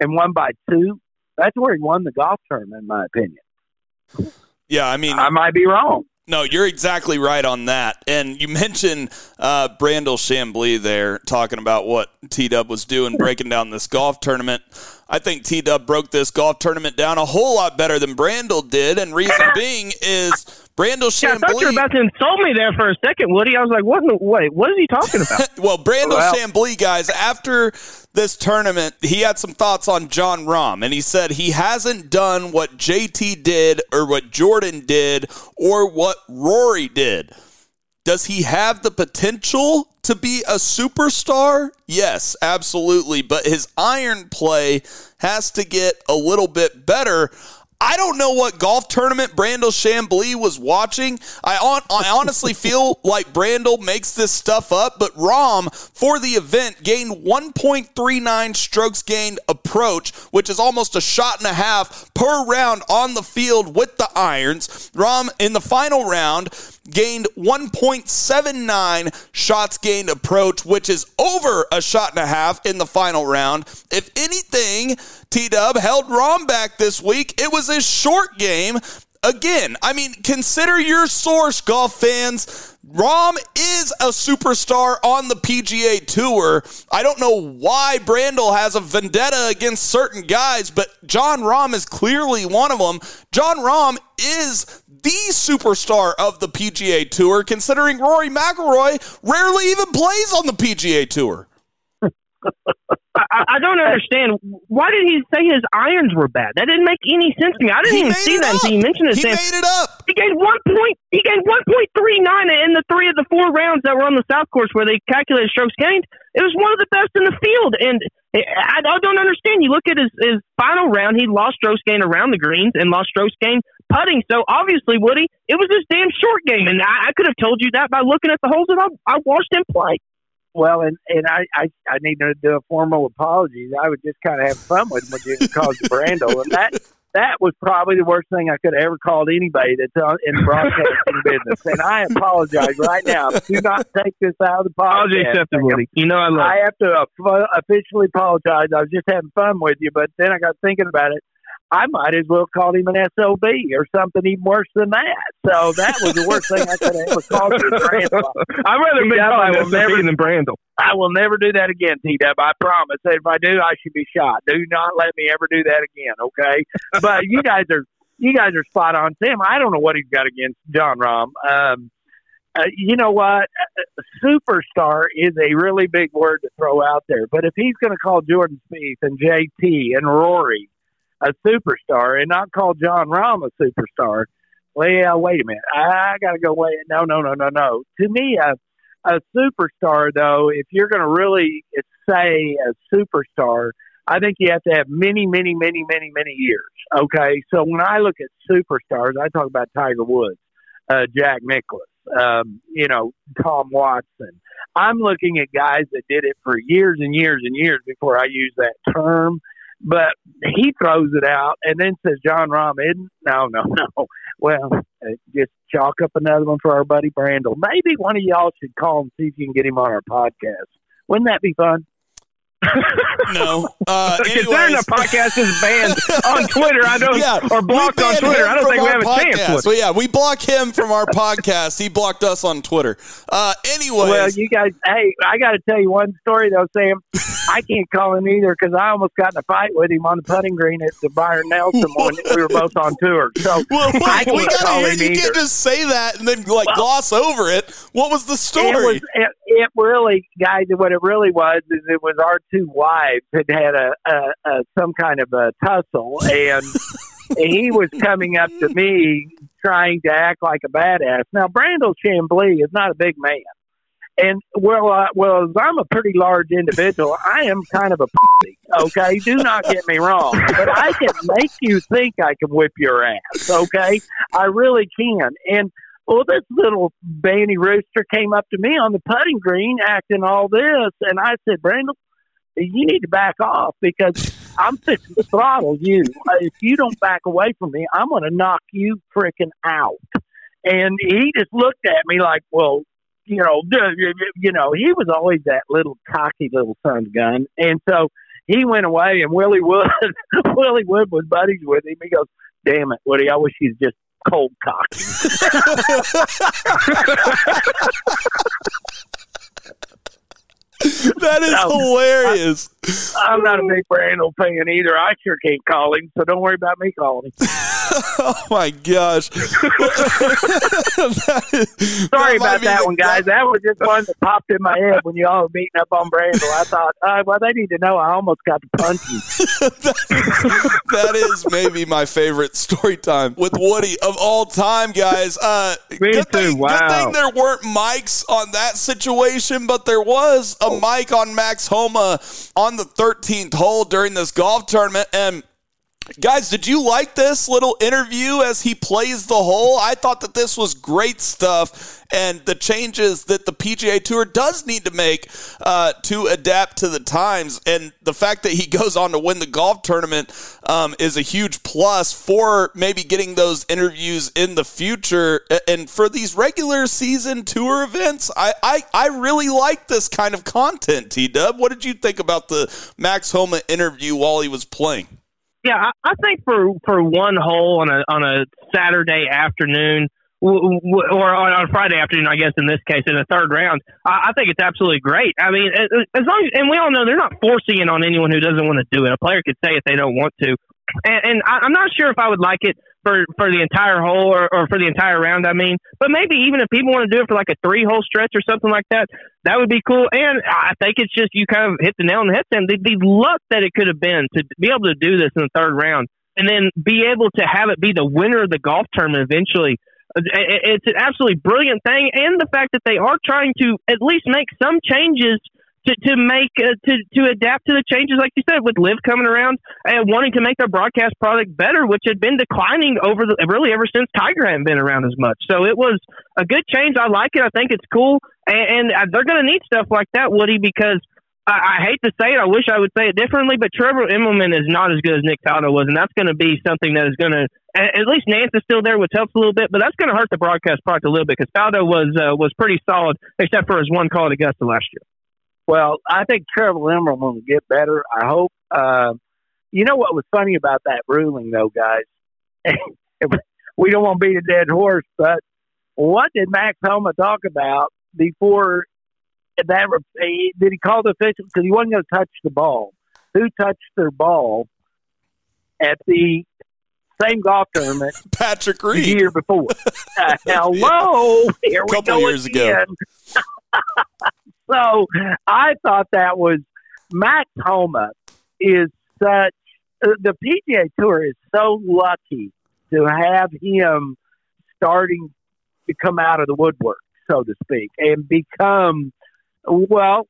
and won by two. That's where he won the golf tournament, in my opinion. Yeah, I mean, I might be wrong. No, you're exactly right on that. And you mentioned uh, Brandel Chamblee there talking about what T Dub was doing, breaking down this golf tournament. I think T Dub broke this golf tournament down a whole lot better than Brandel did. And reason being is Brandel Yeah, I thought you were about to insult me there for a second, Woody. I was like, what? Wait, what is he talking about? well, Brandel Well- Chamblee, guys, after this tournament, he had some thoughts on Jon Rahm, and he said he hasn't done what JT did or what Jordan did or what Rory did. Does he have the potential to be a superstar? Yes, absolutely. But his iron play has to get a little bit better. I don't know what golf tournament Brandel Chamblee was watching. I, on, I honestly feel like Brandel makes this stuff up, but Rahm for the event gained 1.39 strokes gained approach, which is almost a shot and a half per round on the field with the irons. Rahm in the final round gained 1.79 shots gained approach, which is over a shot and a half in the final round. If anything, T Dub held Rahm back this week. It was a short game. Again, I mean, consider your source, golf fans. Rahm is a superstar on the PGA Tour. I don't know why Brandel has a vendetta against certain guys, but Jon Rahm is clearly one of them. Jon Rahm is the superstar of the PGA Tour, considering Rory McIlroy rarely even plays on the PGA Tour. I, I don't understand. Why did he say his irons were bad? That didn't make any sense to me. I didn't He even see that up. until you mentioned it. He Sam. made it up. He gained one point. He gained one point three nine in the three of the four rounds that were on the South Course where they calculated strokes gained. It was one of the best in the field, and I, I don't understand. You look at his, his final round; he lost strokes gained around the greens and lost strokes gained putting. So obviously, Woody, it was his damn short game, and I, I could have told you that by looking at the holes that I, I watched him play. Well, and and I, I I need to do a formal apology. I was just kind of having fun with him when you called Brando, and that that was probably the worst thing I could have ever called anybody that's on, in broadcasting business. And I apologize right now. Do not take this out of the Apology podcast. accepted, Woody. You know I love. I have to officially apologize. I was just having fun with you, but then I got thinking about it. I might as well call him an SOB or something even worse than that. So that was the worst thing I could have ever called you. Brando. I'd rather be called SOB never- than Brandel. I will never do that again, T Dub. I promise. If I do, I should be shot. Do not let me ever do that again, okay? But you guys are you guys are spot on. Sam, I don't know what he's got against Jon Rahm. Um, uh, you know what? Superstar is a really big word to throw out there. But if he's going to call Jordan Spieth and JT and Rory a superstar and not call Jon Rahm a superstar, well, yeah, wait a minute. I, got to go wait. No, no, no, no, no. To me, a, a superstar, though, if you're going to really say a superstar, I think you have to have many, many, many, many, many years. Okay, so when I look at superstars, I talk about Tiger Woods, uh, Jack Nicklaus, um, you know, Tom Watson. I'm looking at guys that did it for years and years and years before I use that term. But he throws it out and then says, Jon Rahm isn't. No, no, no. Well, uh, just chalk up another one for our buddy Brandel. Maybe one of y'all should call and see if you can get him on our podcast. Wouldn't that be fun? no. Uh, Considering the podcast is banned on Twitter, I don't, Yeah, or blocked we on Twitter, I don't think we have a chance So yeah, we block him from our podcast. He blocked us on Twitter. Uh, anyways, Well, you guys, hey, I got to tell you one story though, Sam. I can't call him either because I almost got in a fight with him on the putting green at the Byron Nelson one. We were both on tour, so well, I we can't gotta call hear him you either. can't just say that and then like gloss over it. What was the It story? was it, it really, guys. What it really was is it was our two wives had had a, a, a some kind of a tussle, and he was coming up to me trying to act like a badass. Now, Brandel Chamblee is not a big man, and well, uh, well, as I'm a pretty large individual, I am kind of a pussy. Okay, do not get me wrong, but I can make you think I can whip your ass. Okay, I really can, and well, this little banty rooster came up to me on the putting green acting all this, and I said, Brandon, you need to back off because I'm fixing to throttle you. Uh, If you don't back away from me, I'm going to knock you freaking out. And he just looked at me like, well, you know, you know, he was always that little cocky little son of gun. And so he went away, and Willie Wood, Willie Wood was buddies with him. He goes, "Damn it, Woody, I wish he's just cold cocky." that is hilarious. I'm not a big Brandel fan either. I sure can't call him, so don't worry about me calling him. oh my gosh. That is- Sorry that about that the- one, guys. That was just one that popped in my head when you all were beating up on Brandel. I thought, uh, well, they need to know I almost got to punch him. that is maybe my favorite story time with Woody of all time, guys. Uh, Me good too, Thing, Good thing there weren't mics on that situation, but there was a mic on Max Homa on the 13th hole during this golf tournament. And Guys, did you like this little interview as he plays the hole? I thought that this was great stuff and the changes that the PGA Tour does need to make uh, to adapt to the times. And the fact that he goes on to win the golf tournament um, is a huge plus for maybe getting those interviews in the future. And for these regular season tour events, I, I, I really like this kind of content, T Dub. What did you think about the Max Homa interview while he was playing? Yeah, I, I think for for one hole on a on a Saturday afternoon, w- w- or on, on Friday afternoon, I guess in this case, in the third round, I, I think it's absolutely great. I mean, as long as, and we all know they're not forcing it on anyone who doesn't want to do it. A player could say if they don't want to, and, and I, I'm not sure if I would like it for for the entire hole or, or for the entire round. I mean, but maybe even if people want to do it for like a three hole stretch or something like that, that would be cool. And I think it's just you kind of hit the nail on the head, Sam. The, the luck that it could have been to be able to do this in the third round and then be able to have it be the winner of the golf tournament eventually. it- It's an absolutely brilliant thing, and the fact that they are trying to at least make some changes to to make uh, to to adapt to the changes, like you said, with LIV coming around and wanting to make their broadcast product better, which had been declining over the really ever since Tiger hadn't been around as much. So it was a good change. I like it. I think it's cool, and, and uh, they're going to need stuff like that, Woody, because I, I hate to say it. I wish I would say it differently, but Trevor Immelman is not as good as Nick Faldo was, and that's going to be something that is going to. At least Nance is still there, which helps a little bit, but that's going to hurt the broadcast product a little bit because Faldo was uh, was pretty solid, except for his one call at Augusta last year. Well, I think Trevor Limmer will get better. I hope. Uh, you know what was funny about that ruling, though, guys? we don't want to beat a dead horse, but what did Max Homa talk about before that? Did he call the official because he wasn't going to touch the ball? Who touched their ball at the same golf tournament Patrick the Reed. year before? Uh, hello, here we Couple go years ago. So I thought that was Max Homa is such uh, the PGA Tour is so lucky to have him starting to come out of the woodwork. so to speak, and become well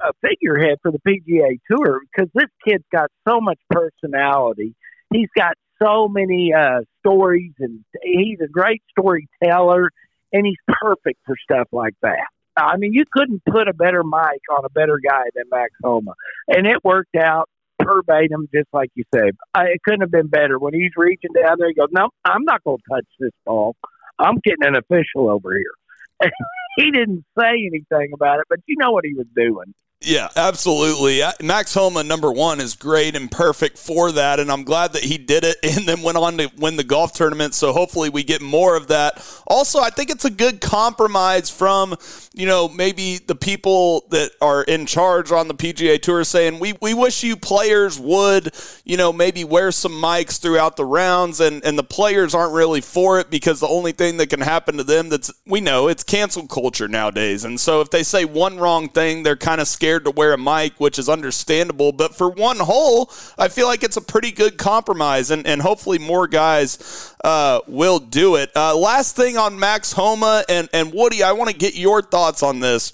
a figurehead for the PGA Tour because this kid's got so much personality. He's got so many uh, stories, and he's a great storyteller, and he's perfect for stuff like that. I mean, you couldn't put a better mic on a better guy than Max Homa, and it worked out verbatim, just like you said. I, it couldn't have been better. When he's reaching down there, he goes, "No, I'm not going to touch this ball. I'm getting an official over here." he didn't say anything about it, but you know what he was doing. Yeah, absolutely. Uh, Max Homa, number one, is great and perfect for that. And I'm glad that he did it and then went on to win the golf tournament. So hopefully we get more of that. Also, I think it's a good compromise from, you know, maybe the people that are in charge on the PGA Tour saying, we, we wish you players would, you know, maybe wear some mics throughout the rounds. And, and the players aren't really for it because the only thing that can happen to them that's, we know, it's cancel culture nowadays. And so if they say one wrong thing, they're kind of scared scared to wear a mic, which is understandable. But for one hole, I feel like it's a pretty good compromise, and, and hopefully more guys uh, will do it. Uh, last thing on Max Homa and, and Woody, I want to get your thoughts on this.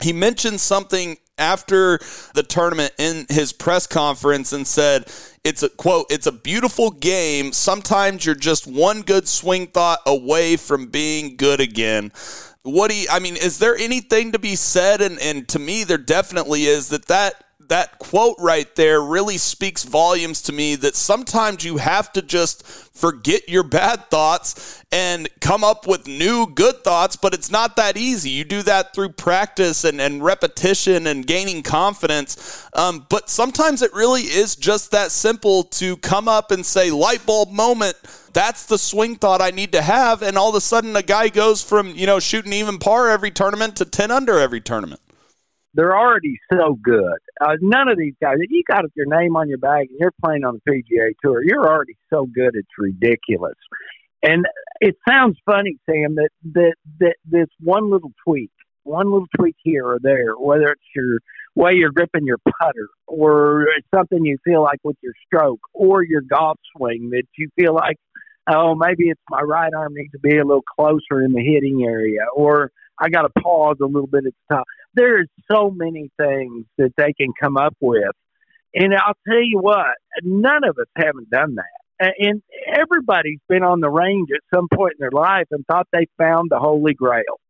He mentioned something after the tournament in his press conference and said, it's a quote, it's a beautiful game. Sometimes you're just one good swing thought away from being good again what do you, I mean, is there anything to be said? And, and to me, there definitely is that that that quote right there really speaks volumes to me that sometimes you have to just forget your bad thoughts and come up with new good thoughts, but it's not that easy. You do that through practice and, and repetition and gaining confidence. Um, but sometimes it really is just that simple to come up and say, light bulb moment that's the swing thought I need to have. And all of a sudden, a guy goes from, you know, shooting even par every tournament to 10 under every tournament. They're already so good. Uh, none of these guys, if you got your name on your bag and you're playing on the PGA Tour, you're already so good, it's ridiculous. And it sounds funny, Sam, that, that, that this one little tweak, one little tweak here or there, whether it's your way you're gripping your putter or it's something you feel like with your stroke or your golf swing that you feel like oh, maybe it's my right arm needs to be a little closer in the hitting area, or I got to pause a little bit at the top. There's so many things that they can come up with. And I'll tell you what, none of us haven't done that. And everybody's been on the range at some point in their life and thought they found the Holy Grail.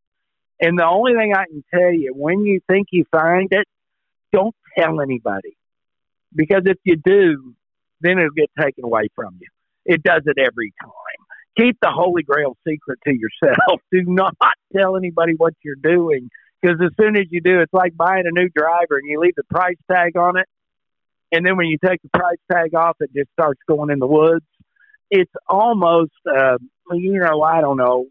And the only thing I can tell you, when you think you find it, don't tell anybody. Because if you do, then it'll get taken away from you. It does it every time. Keep the Holy Grail secret to yourself. Do not tell anybody what you're doing because as soon as you do, it's like buying a new driver and you leave the price tag on it. And then when you take the price tag off, it just starts going in the woods. It's almost, uh, you know, I don't know,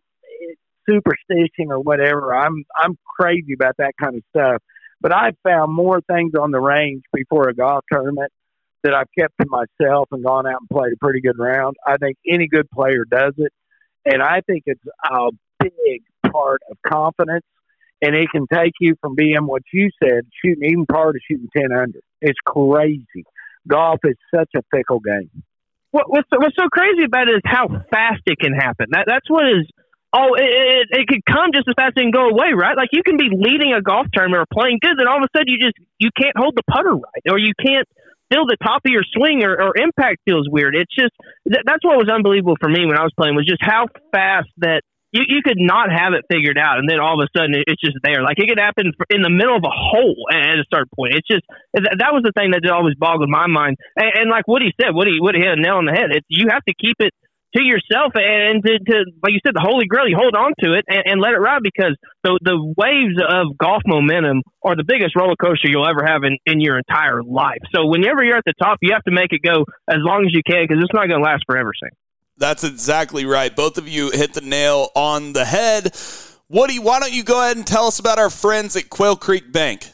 superstition or whatever. I'm I'm crazy about that kind of stuff. But I've found more things on the range before a golf tournament that I've kept to myself and gone out and played a pretty good round. I think any good player does it, and I think it's a big part of confidence. And it can take you from being what you said, shooting even par to shooting ten under. It's crazy. Golf is such a fickle game. What, what's what's so crazy about it is how fast it can happen. That that's what is. Oh, it, it, it could come just as fast and go away, right? Like you can be leading a golf tournament or playing good, then all of a sudden you just you can't hold the putter right, or you can't feel the top of your swing or, or impact feels weird. It's just th- that's what was unbelievable for me when I was playing was just how fast that you, you could not have it figured out, and then all of a sudden it's just there. Like it could happen in the middle of a hole at a certain point. It's just that was the thing that always boggled my mind. And, and like Woody said, Woody Woody hit a nail on the head. It's you have to keep it to yourself and to, to like you said, the holy grail. You hold on to it and, and let it ride because the the waves of golf momentum are the biggest roller coaster you'll ever have in, in your entire life. So whenever you're at the top, you have to make it go as long as you can because it's not going to last forever. Sam. That's exactly right. Both of you hit the nail on the head. Woody, why don't you go ahead and tell us about our friends at Quail Creek Bank?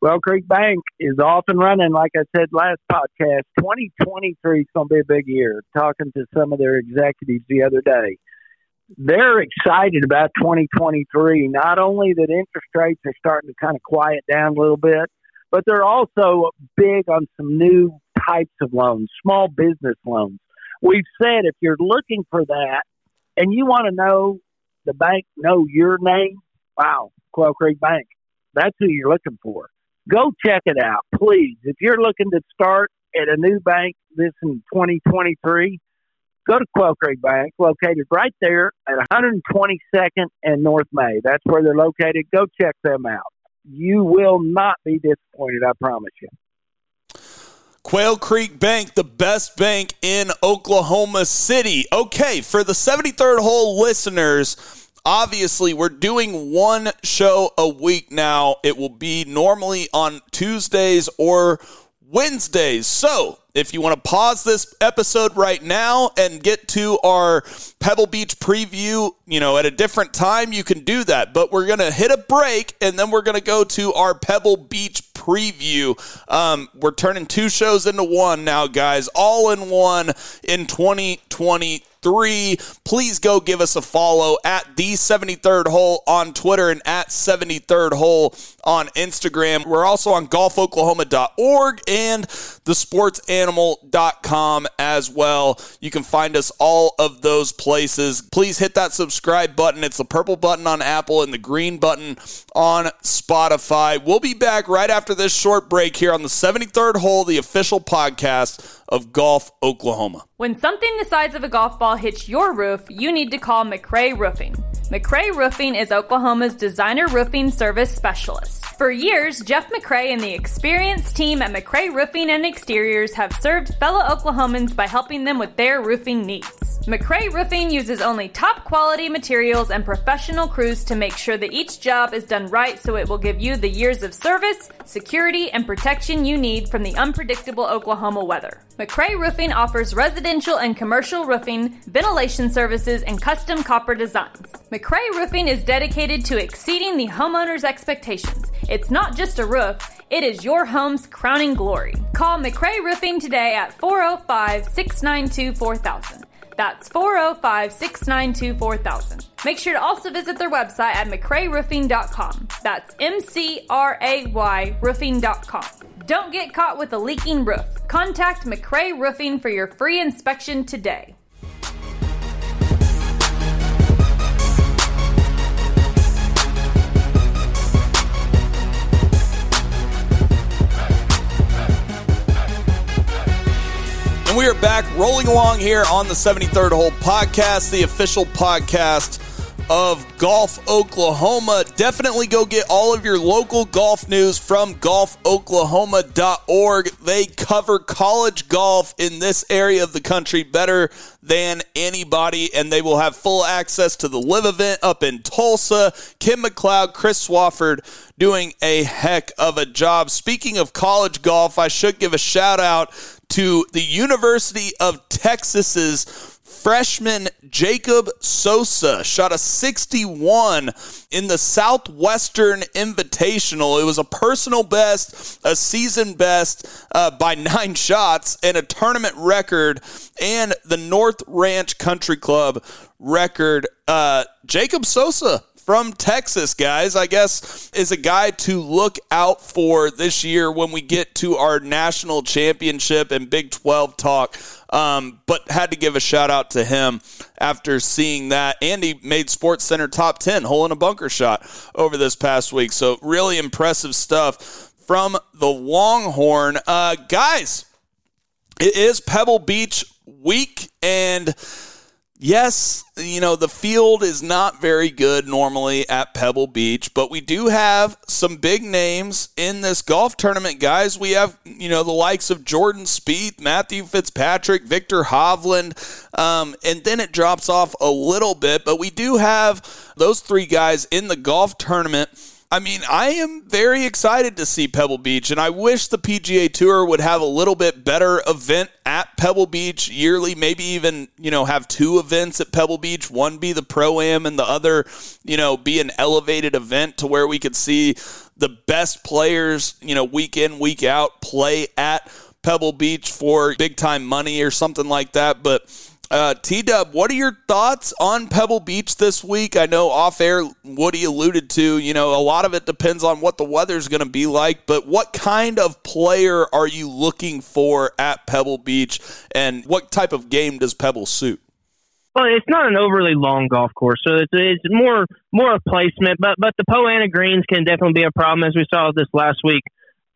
Quail Creek Bank is off and running. Like I said last podcast, 2023 is going to be a big year. Talking to some of their executives the other day, they're excited about 2023. Not only that interest rates are starting to kind of quiet down a little bit, but they're also big on some new types of loans, small business loans. We've said if you're looking for that and you want to know the bank know your name, wow, Quail Creek Bank. That's who you're looking for. Go check it out, please. If you're looking to start at a new bank this in 2023, go to Quail Creek Bank, located right there at 122nd and North May. That's where they're located. Go check them out. You will not be disappointed, I promise you. Quail Creek Bank, the best bank in Oklahoma City. Okay, for the 73rd hole listeners, obviously we're doing one show a week now. It will be normally on Tuesdays or Wednesdays. So, if you want to pause this episode right now and get to our Pebble Beach preview, you know, at a different time, you can do that. But we're going to hit a break and then we're going to go to our Pebble Beach preview. Um, we're turning two shows into one now, guys, all in one in 2020 three. Please go give us a follow at the 73rd hole on Twitter and at 73rd hole on Instagram. We're also on golfoklahoma.org and thesportsanimal.com as well. You can find us all of those places. Please hit that subscribe button. It's the purple button on Apple and the green button on Spotify. We'll be back right after this short break here on the 73rd hole, the official podcast of Golf Oklahoma. When something the size of a golf ball hits your roof, you need to call McRae Roofing. McRae Roofing is Oklahoma's designer roofing service specialist. For years, Jeff McRae and the experienced team at McRae Roofing and Exteriors have served fellow Oklahomans by helping them with their roofing needs. McRae Roofing uses only top quality materials and professional crews to make sure that each job is done right so it will give you the years of service, security, and protection you need from the unpredictable Oklahoma weather. McRae Roofing offers residential and commercial roofing, ventilation services, and custom copper designs. McRae Roofing is dedicated to exceeding the homeowner's expectations. It's not just a roof, it is your home's crowning glory. Call McRae Roofing today at 405 692 4000. That's 405 692 4000. Make sure to also visit their website at McRayRoofing.com. That's M C R A Y roofing.com. Don't get caught with a leaking roof. Contact McRae Roofing for your free inspection today. We are back rolling along here on the 73rd Hole podcast, the official podcast of Golf Oklahoma. Definitely go get all of your local golf news from golfoklahoma.org. They cover college golf in this area of the country better than anybody, and they will have full access to the live event up in Tulsa. Kim McLeod, Chris Swafford doing a heck of a job. Speaking of college golf, I should give a shout out to the University of Texas's freshman Jacob Sosa shot a 61 in the Southwestern Invitational. It was a personal best, a season best uh, by nine shots, and a tournament record, and the North Ranch Country Club record. Uh, Jacob Sosa from Texas, guys, I guess is a guy to look out for this year when we get to our national championship and Big 12 talk. Um, but had to give a shout out to him after seeing that. And he made Sports Center top 10, hole in a bunker shot over this past week. So, really impressive stuff from the Longhorn. Uh, guys, it is Pebble Beach week, yes, you know, the field is not very good normally at Pebble Beach, but we do have some big names in this golf tournament, guys. We have, you know, the likes of Jordan Spieth, Matthew Fitzpatrick, Viktor Hovland, um, and then it drops off a little bit, but we do have those three guys in the golf tournament I mean, I am very excited to see Pebble Beach, and I wish the PGA Tour would have a little bit better event at Pebble Beach yearly. Maybe even, you know, have two events at Pebble Beach one be the Pro Am, and the other, you know, be an elevated event to where we could see the best players, you know, week in, week out play at Pebble Beach for big time money or something like that. But uh, T Dub, what are your thoughts on Pebble Beach this week? I know off air, Woody alluded to, you know, a lot of it depends on what the weather's going to be like, but what kind of player are you looking for at Pebble Beach and what type of game does Pebble suit? Well, it's not an overly long golf course, so it's it's more more a placement. But but the Poa annua greens can definitely be a problem, as we saw this last week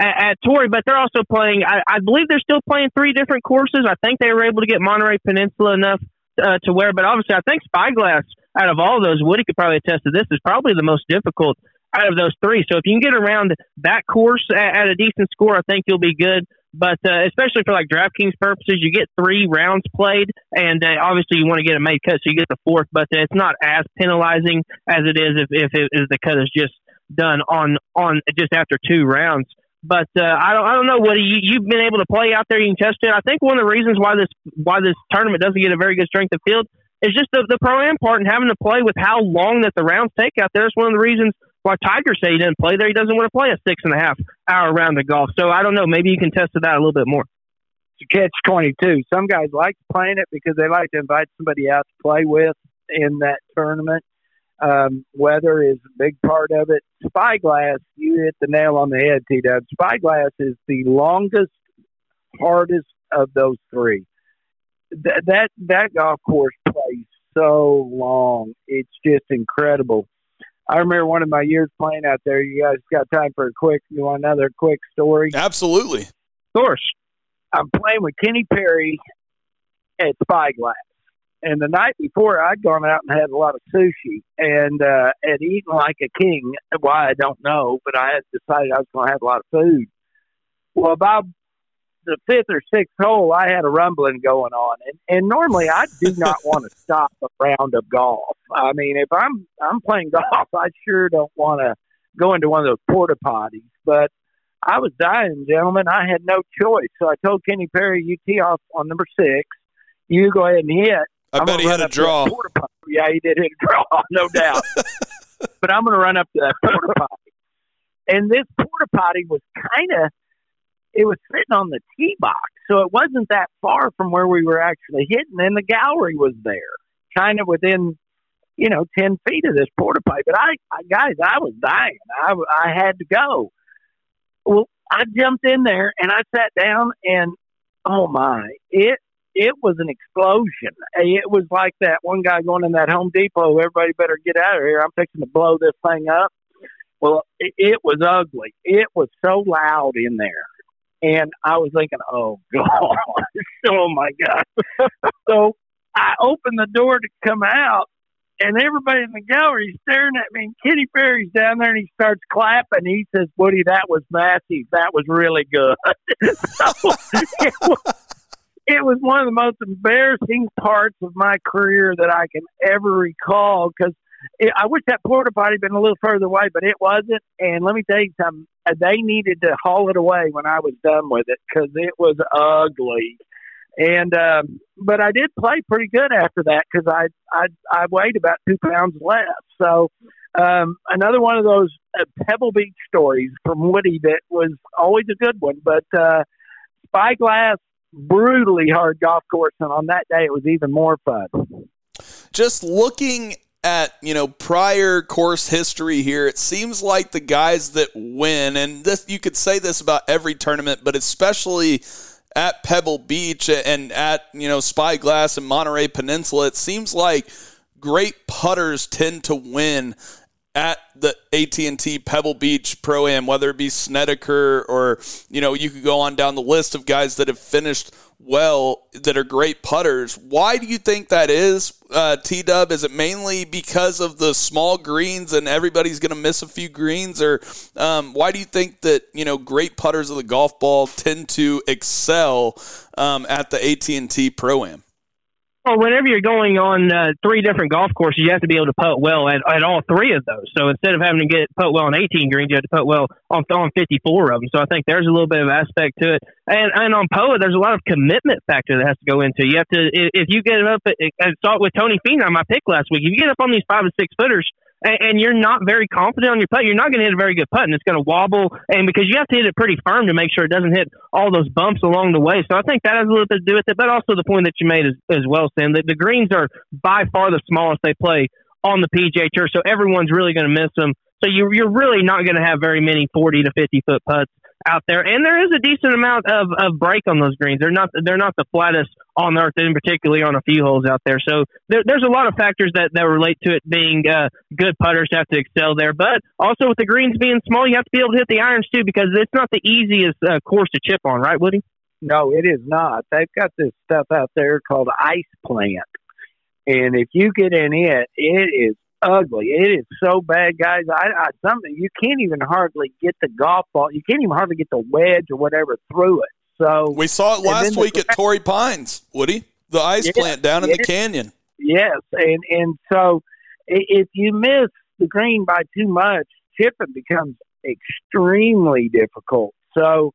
at, at Torrey. But they're also playing. I, I believe they're still playing three different courses. I think they were able to get Monterey Peninsula enough uh, to wear, But obviously, I think Spyglass out of all those, Woody could probably attest to this, is probably the most difficult out of those three. So if you can get around that course at, at a decent score, I think you'll be good. But uh, especially for like DraftKings purposes, you get three rounds played, and uh, obviously you want to get a made cut, so you get the fourth. But uh, it's not as penalizing as it is if if, it, if the cut is just done on on just after two rounds. But uh, I don't I don't know what you, you've been able to play out there. You can test it. I think one of the reasons why this why this tournament doesn't get a very good strength of field is just the, the pro am part and having to play with how long that the rounds take out there. It's one of the reasons why Tiger say he didn't play there. He doesn't want to play a six and a half hour round of golf. So I don't know. Maybe you can test that a little bit more. A catch twenty two. Some guys like playing it because they like to invite somebody out to play with in that tournament. Um, weather is a big part of it. Spyglass, you hit the nail on the head, T Dub. Spyglass is the longest, hardest of those three. Th- that that golf course plays so long. It's just incredible. I remember one of my years playing out there. You guys got time for a quick? You want another quick story? Absolutely. Of course. I'm playing with Kenny Perry at Spyglass, and the night before I'd gone out and had a lot of sushi and uh, had eaten like a king. Why I don't know, but I had decided I was going to have a lot of food. Well, about the fifth or sixth hole, I had a rumbling going on, and and normally I do not want to stop a round of golf. I mean, if I'm I'm playing golf, I sure don't want to go into one of those porta potties. But I was dying, gentlemen. I had no choice, so I told Kenny Perry, "You tee off on number six. You go ahead and hit." I I'm bet he had a up to that draw. Yeah, he did hit a draw, no doubt. but I'm going to run up to that porta potty, and this porta potty was kind of it was sitting on the tee box, so it wasn't that far from where we were actually hitting, and the gallery was there, kind of within, you know, ten feet of this porta potty. But I, I guys, I was dying. I, I had to go. Well, I jumped in there and I sat down, and oh my, it it was an explosion. It was like that one guy going in that Home Depot. Everybody better get out of here. I'm fixing to blow this thing up. Well, it, was ugly. It was so loud in there. And I was thinking, oh, God. oh, my God. so I opened the door to come out, and everybody in the gallery is staring at me. And Kenny Perry's down there, and he starts clapping. He says, Woody, that was massive. That was really good. so was, it was one of the most embarrassing parts of my career that I can ever recall because I wish that porta potty had been a little further away, but it wasn't. And let me tell you something, uh, they needed to haul it away when I was done with it because it was ugly. And um, but I did play pretty good after that because I I I weighed about two pounds less. So um, another one of those uh, Pebble Beach stories from Woody that was always a good one. But uh, Spyglass, brutally hard golf course, and on that day it was even more fun. Just looking at you know prior course history here it seems like the guys that win and this you could say this about every tournament but especially at Pebble Beach and at you know Spyglass and Monterey Peninsula it seems like great putters tend to win at the AT&T Pebble Beach Pro Am whether it be Snedeker or you know you could go on down the list of guys that have finished well that are great putters. Why do you think that is, uh, T Dub? Is it mainly because of the small greens and everybody's going to miss a few greens, or um, why do you think that you know great putters of the golf ball tend to excel um, at the AT and T Pro Am? Well, whenever you're going on uh, three different golf courses, you have to be able to putt well at, at all three of those. So instead of having to get putt well on 18 greens, you have to putt well on on 54 of them. So I think there's a little bit of aspect to it. And and on POA, there's a lot of commitment factor that has to go into. You have to if you get up. I saw it with Tony Finau, my pick last week. If you get up on these five and six footers, and, and you're not very confident on your putt, you're not going to hit a very good putt, and it's going to wobble. And because you have to hit it pretty firm to make sure it doesn't hit all those bumps along the way. So I think that has a little bit to do with it, but also the point that you made as, as well, Sam. That the greens are by far the smallest they play on the PGA Tour, so everyone's really going to miss them. So you, you're really not going to have very many 40 to 50 foot putts out there, and there is a decent amount of, of break on those greens. They're not they're not the flattest on earth, and particularly on a few holes out there. So there, there's a lot of factors that, that relate to it being uh, good putters have to excel there, but also with the greens being small, you have to be able to hit the irons too because it's not the easiest uh, course to chip on, right, Woody? No, it is not. They've got this stuff out there called ice plant. And if you get in it, it is ugly. It is so bad, guys. I, I something you can't even hardly get the golf ball. You can't even hardly get the wedge or whatever through it. So we saw it last week the, at Torrey Pines, Woody, the ice yes, plant down in the canyon. Yes, and and so if you miss the green by too much, chipping becomes extremely difficult. So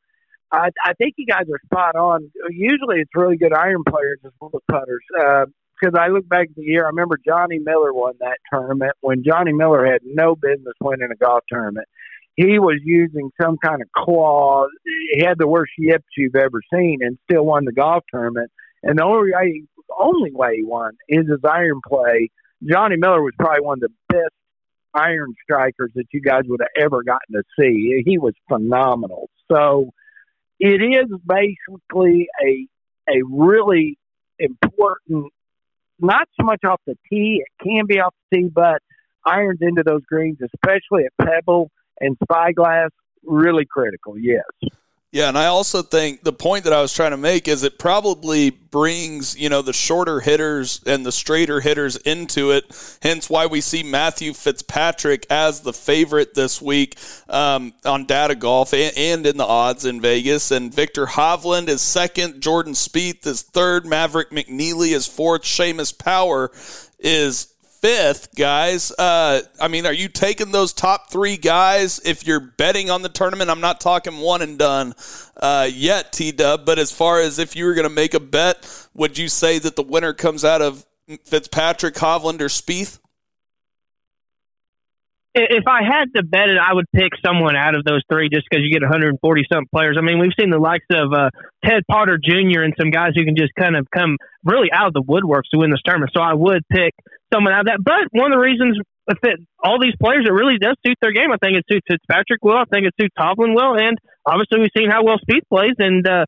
I, I think you guys are spot on. Usually, it's really good iron players as well as putters. Uh, Because I look back at the year, I remember Johnny Miller won that tournament when Johnny Miller had no business winning a golf tournament. He was using some kind of claw. He had the worst yips you've ever seen, and still won the golf tournament. And the only way, only way he won is his iron play. Johnny Miller was probably one of the best iron strikers that you guys would have ever gotten to see. He was phenomenal. So it is basically a a really important, not so much off the tee. It can be off the tee, but irons into those greens, especially at Pebble and Spyglass, really critical. Yes. Yeah, and I also think the point that I was trying to make is it probably brings, you know, the shorter hitters and the straighter hitters into it. Hence why we see Matthew Fitzpatrick as the favorite this week um, on Data Golf and, and, in the odds in Vegas. And Viktor Hovland is second, Jordan Spieth is third, Maverick McNealy is fourth, Seamus Power is fifth, guys. Uh, I mean, are you taking those top three guys if you're betting on the tournament? I'm not talking one and done uh, yet, T Dub, but as far as if you were going to make a bet, would you say that the winner comes out of Fitzpatrick, Hovland, or Spieth? if I had to bet it, I would pick someone out of those three just because you get 140 something players. I mean, we've seen the likes of uh, Ted Potter Jr. and some guys who can just kind of come really out of the woodworks to win this tournament. So I would pick someone out of that. But one of the reasons that all these players, it really does suit their game. I think it suits Fitzpatrick well. I think it suits Hovland well. And obviously, we've seen how well Spieth plays, and uh,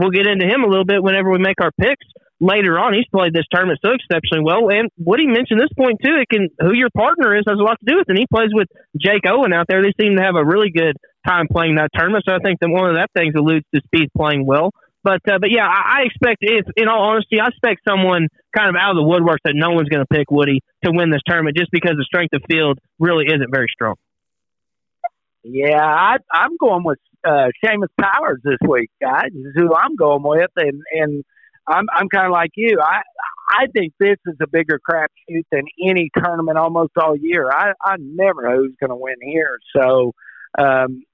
we'll get into him a little bit whenever we make our picks later on. He's played this tournament so exceptionally well. And Woody mentioned this point too. It can who your partner is has a lot to do with. it. And he plays with Jake Owen out there. They seem to have a really good time playing that tournament. So I think that one of that things alludes to Spieth playing well. But uh, but yeah, I, I expect if in all honesty, I expect someone kind of out of the woodwork that no one's going to pick Woody to win this tournament just because the strength of field really isn't very strong. Yeah, I, I'm going with uh, Seamus Powers this week, guys. This is who I'm going with, and and I'm I'm kind of like you. I I think this is a bigger crapshoot than any tournament almost all year. I I never know who's going to win here. So, um,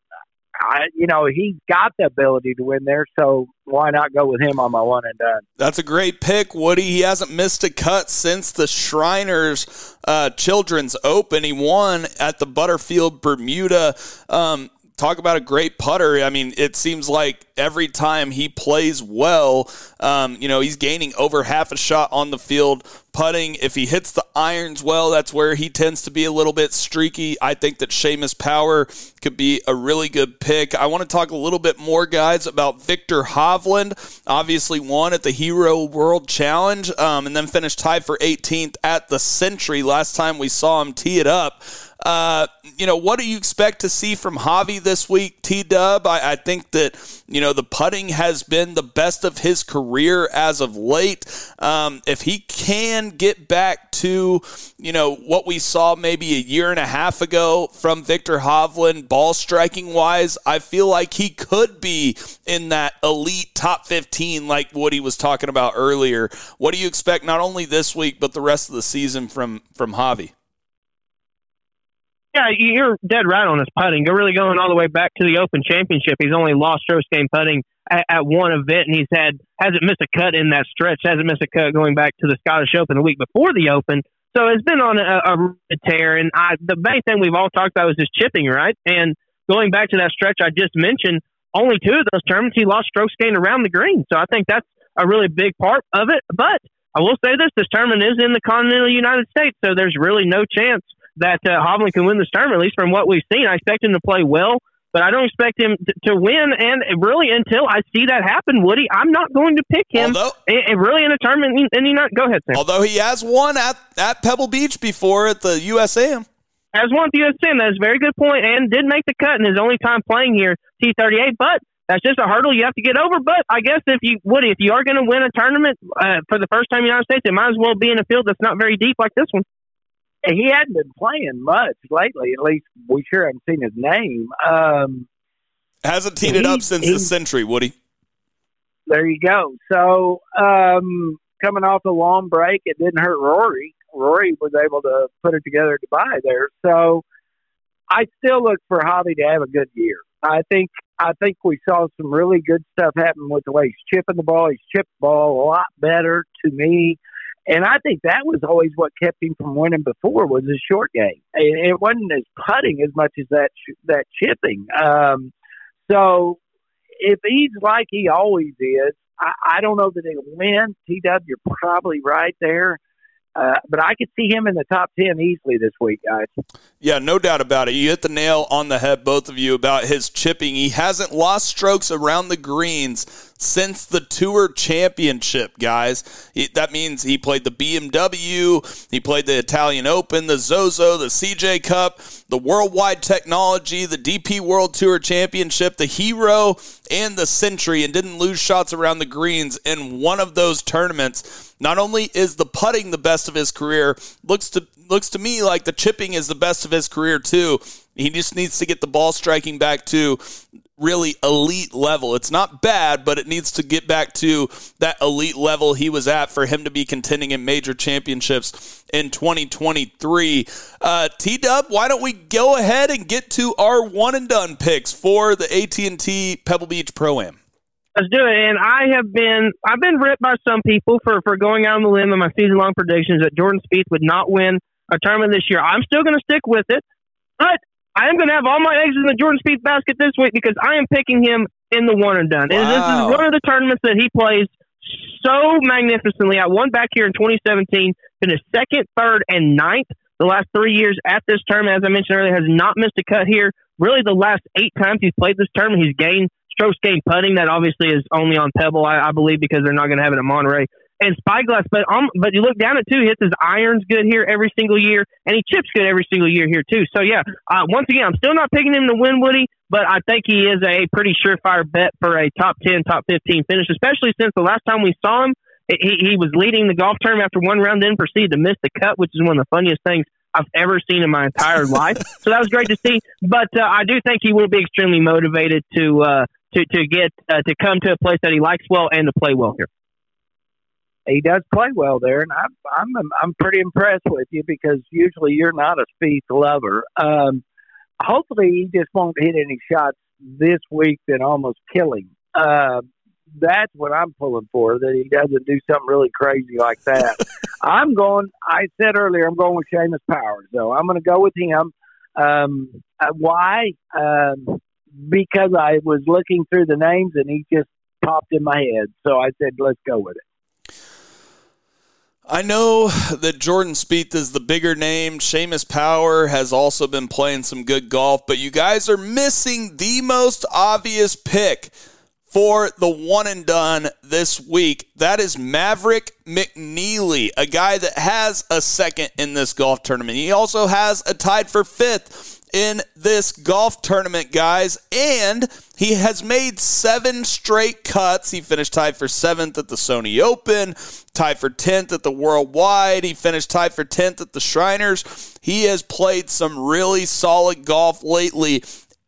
I you know he's got the ability to win there. So why not go with him on my one and done? That's a great pick, Woody. He hasn't missed a cut since the Shriners uh, Children's Open. He won at the Butterfield Bermuda. Um, talk about a great putter. I mean, it seems like every time he plays well, um, you know, he's gaining over half a shot on the field putting. If he hits the irons well, that's where he tends to be a little bit streaky. I think that Seamus Power could be a really good pick. I want to talk a little bit more, guys, about Viktor Hovland. Obviously, won at the Hero World Challenge um, and then finished tied for 18th at the Sentry last time we saw him tee it up. Uh, you know, what do you expect to see from Hovi this week, T Dub? I, I, think that, you know, the putting has been the best of his career as of late. Um, if he can get back to, you know, what we saw maybe a year and a half ago from Viktor Hovland, ball striking wise, I feel like he could be in that elite top 15, like Woody was talking about earlier. What do you expect not only this week, but the rest of the season from, from Hovi? Yeah, you're dead right on his putting. You're really going all the way back to the Open Championship. He's only lost strokes game putting at, at, one event, and he's had hasn't missed a cut in that stretch. Hasn't missed a cut going back to the Scottish Open the week before the Open. So it's been on a, a tear. And I, the main thing we've all talked about was his chipping, right? And going back to that stretch I just mentioned, only two of those tournaments he lost strokes gained around the green. So I think that's a really big part of it. But I will say this: this tournament is in the continental United States, so there's really no chance that uh, Hovland can win this tournament, at least from what we've seen. I expect him to play well. but I don't expect him to, to win. And really, until I see that happen, Woody, I'm not going to pick him. Although- and, and really in a tournament, and he not go ahead, Sam. Although he has won at, at Pebble Beach before at the USAM. Has won the USM. That is a very good point, and did make the cut in his only time playing here, T38. But that's just a hurdle you have to get over. But I guess if you Woody, if you are going to win a tournament uh, for the first time in the United States, it might as well be in a field that's not very deep like this one. He hadn't been playing much lately. At least we sure haven't seen his name. Um, Hasn't teed it up since he- the Sentry, Woody. there you go. So um, coming off a long break, it didn't hurt Rory. Rory was able to put it together at Dubai there. So I still look for Hovi to have a good year. I think I think we saw some really good stuff happen with the way he's chipping the ball. He's chipped the ball a lot better to me. And I think that was always what kept him from winning before was his short game. It, it wasn't his putting as much as that ch- that chipping. Um, so if he's like he always is, I, I don't know that he'll win. T Dub, you're probably right there. Uh, but I could see him in the top ten easily this week, guys. Yeah, no doubt about it. You hit the nail on the head, both of you, about his chipping. He hasn't lost strokes around the greens since the Tour Championship, guys. That means he played the BMW, he played the Italian Open, the Zozo, the CJ Cup, the Worldwide Technology, the DP World Tour Championship, the Hero, and the Sentry, and didn't lose shots around the greens in one of those tournaments. Not only is the putting the best of his career, looks to looks to me like the chipping is the best of his career too. He just needs to get the ball striking back to really elite level. It's not bad, but it needs to get back to that elite level he was at for him to be contending in major championships in 2023. Uh, T Dub, why don't we go ahead and get to our one and done picks for the AT&T Pebble Beach Pro Am? Let's do it. And I have been I've been ripped by some people for for going out on the limb in my season long predictions that Jordan Spieth would not win a tournament this year. I'm still going to stick with it, but I am going to have all my eggs in the Jordan Spieth basket this week because I am picking him in the one and done. And this is one of the tournaments that he plays so magnificently. I won back here in 2017, finished second, third, and ninth the last three years at this tournament. As I mentioned earlier, has not missed a cut here. Really, the last eight times he's played this tournament, he's gained strokes gained putting. That obviously is only on Pebble, I, I believe, because they're not going to have it at Monterey. And Spyglass, but um, but you look down at two, hits his irons good here every single year, and he chips good every single year here too. So yeah, uh, once again, I'm still not picking him to win Woody, but I think he is a pretty surefire bet for a top ten, top fifteen finish, especially since the last time we saw him, he, he was leading the golf tournament after one round, then proceeded to miss the cut, which is one of the funniest things I've ever seen in my entire life. So that was great to see. But uh, I do think he will be extremely motivated to uh, to to get uh, to come to a place that he likes well and to play well here. He does play well there, and I'm I'm I'm pretty impressed with you because usually you're not a Spieth lover. Um, hopefully, he just won't hit any shots this week that almost kill him. Uh, that's what I'm pulling for. That he doesn't do something really crazy like that. I'm going. I said earlier, I'm going with Seamus Powers. So I'm going to go with him. Um, uh, why? Um, because I was looking through the names and he just popped in my head. So I said, let's go with it. I know that Jordan Spieth is the bigger name. Seamus Power has also been playing some good golf, but you guys are missing the most obvious pick for the one and done this week. That is Maverick McNealy, a guy that has a second in this golf tournament. He also has a tied for fifth in this golf tournament, guys. And he has made seven straight cuts. He finished tied for seventh at the Sony Open, tied for 10th at the Worldwide. He finished tied for 10th at the Shriners. He has played some really solid golf lately.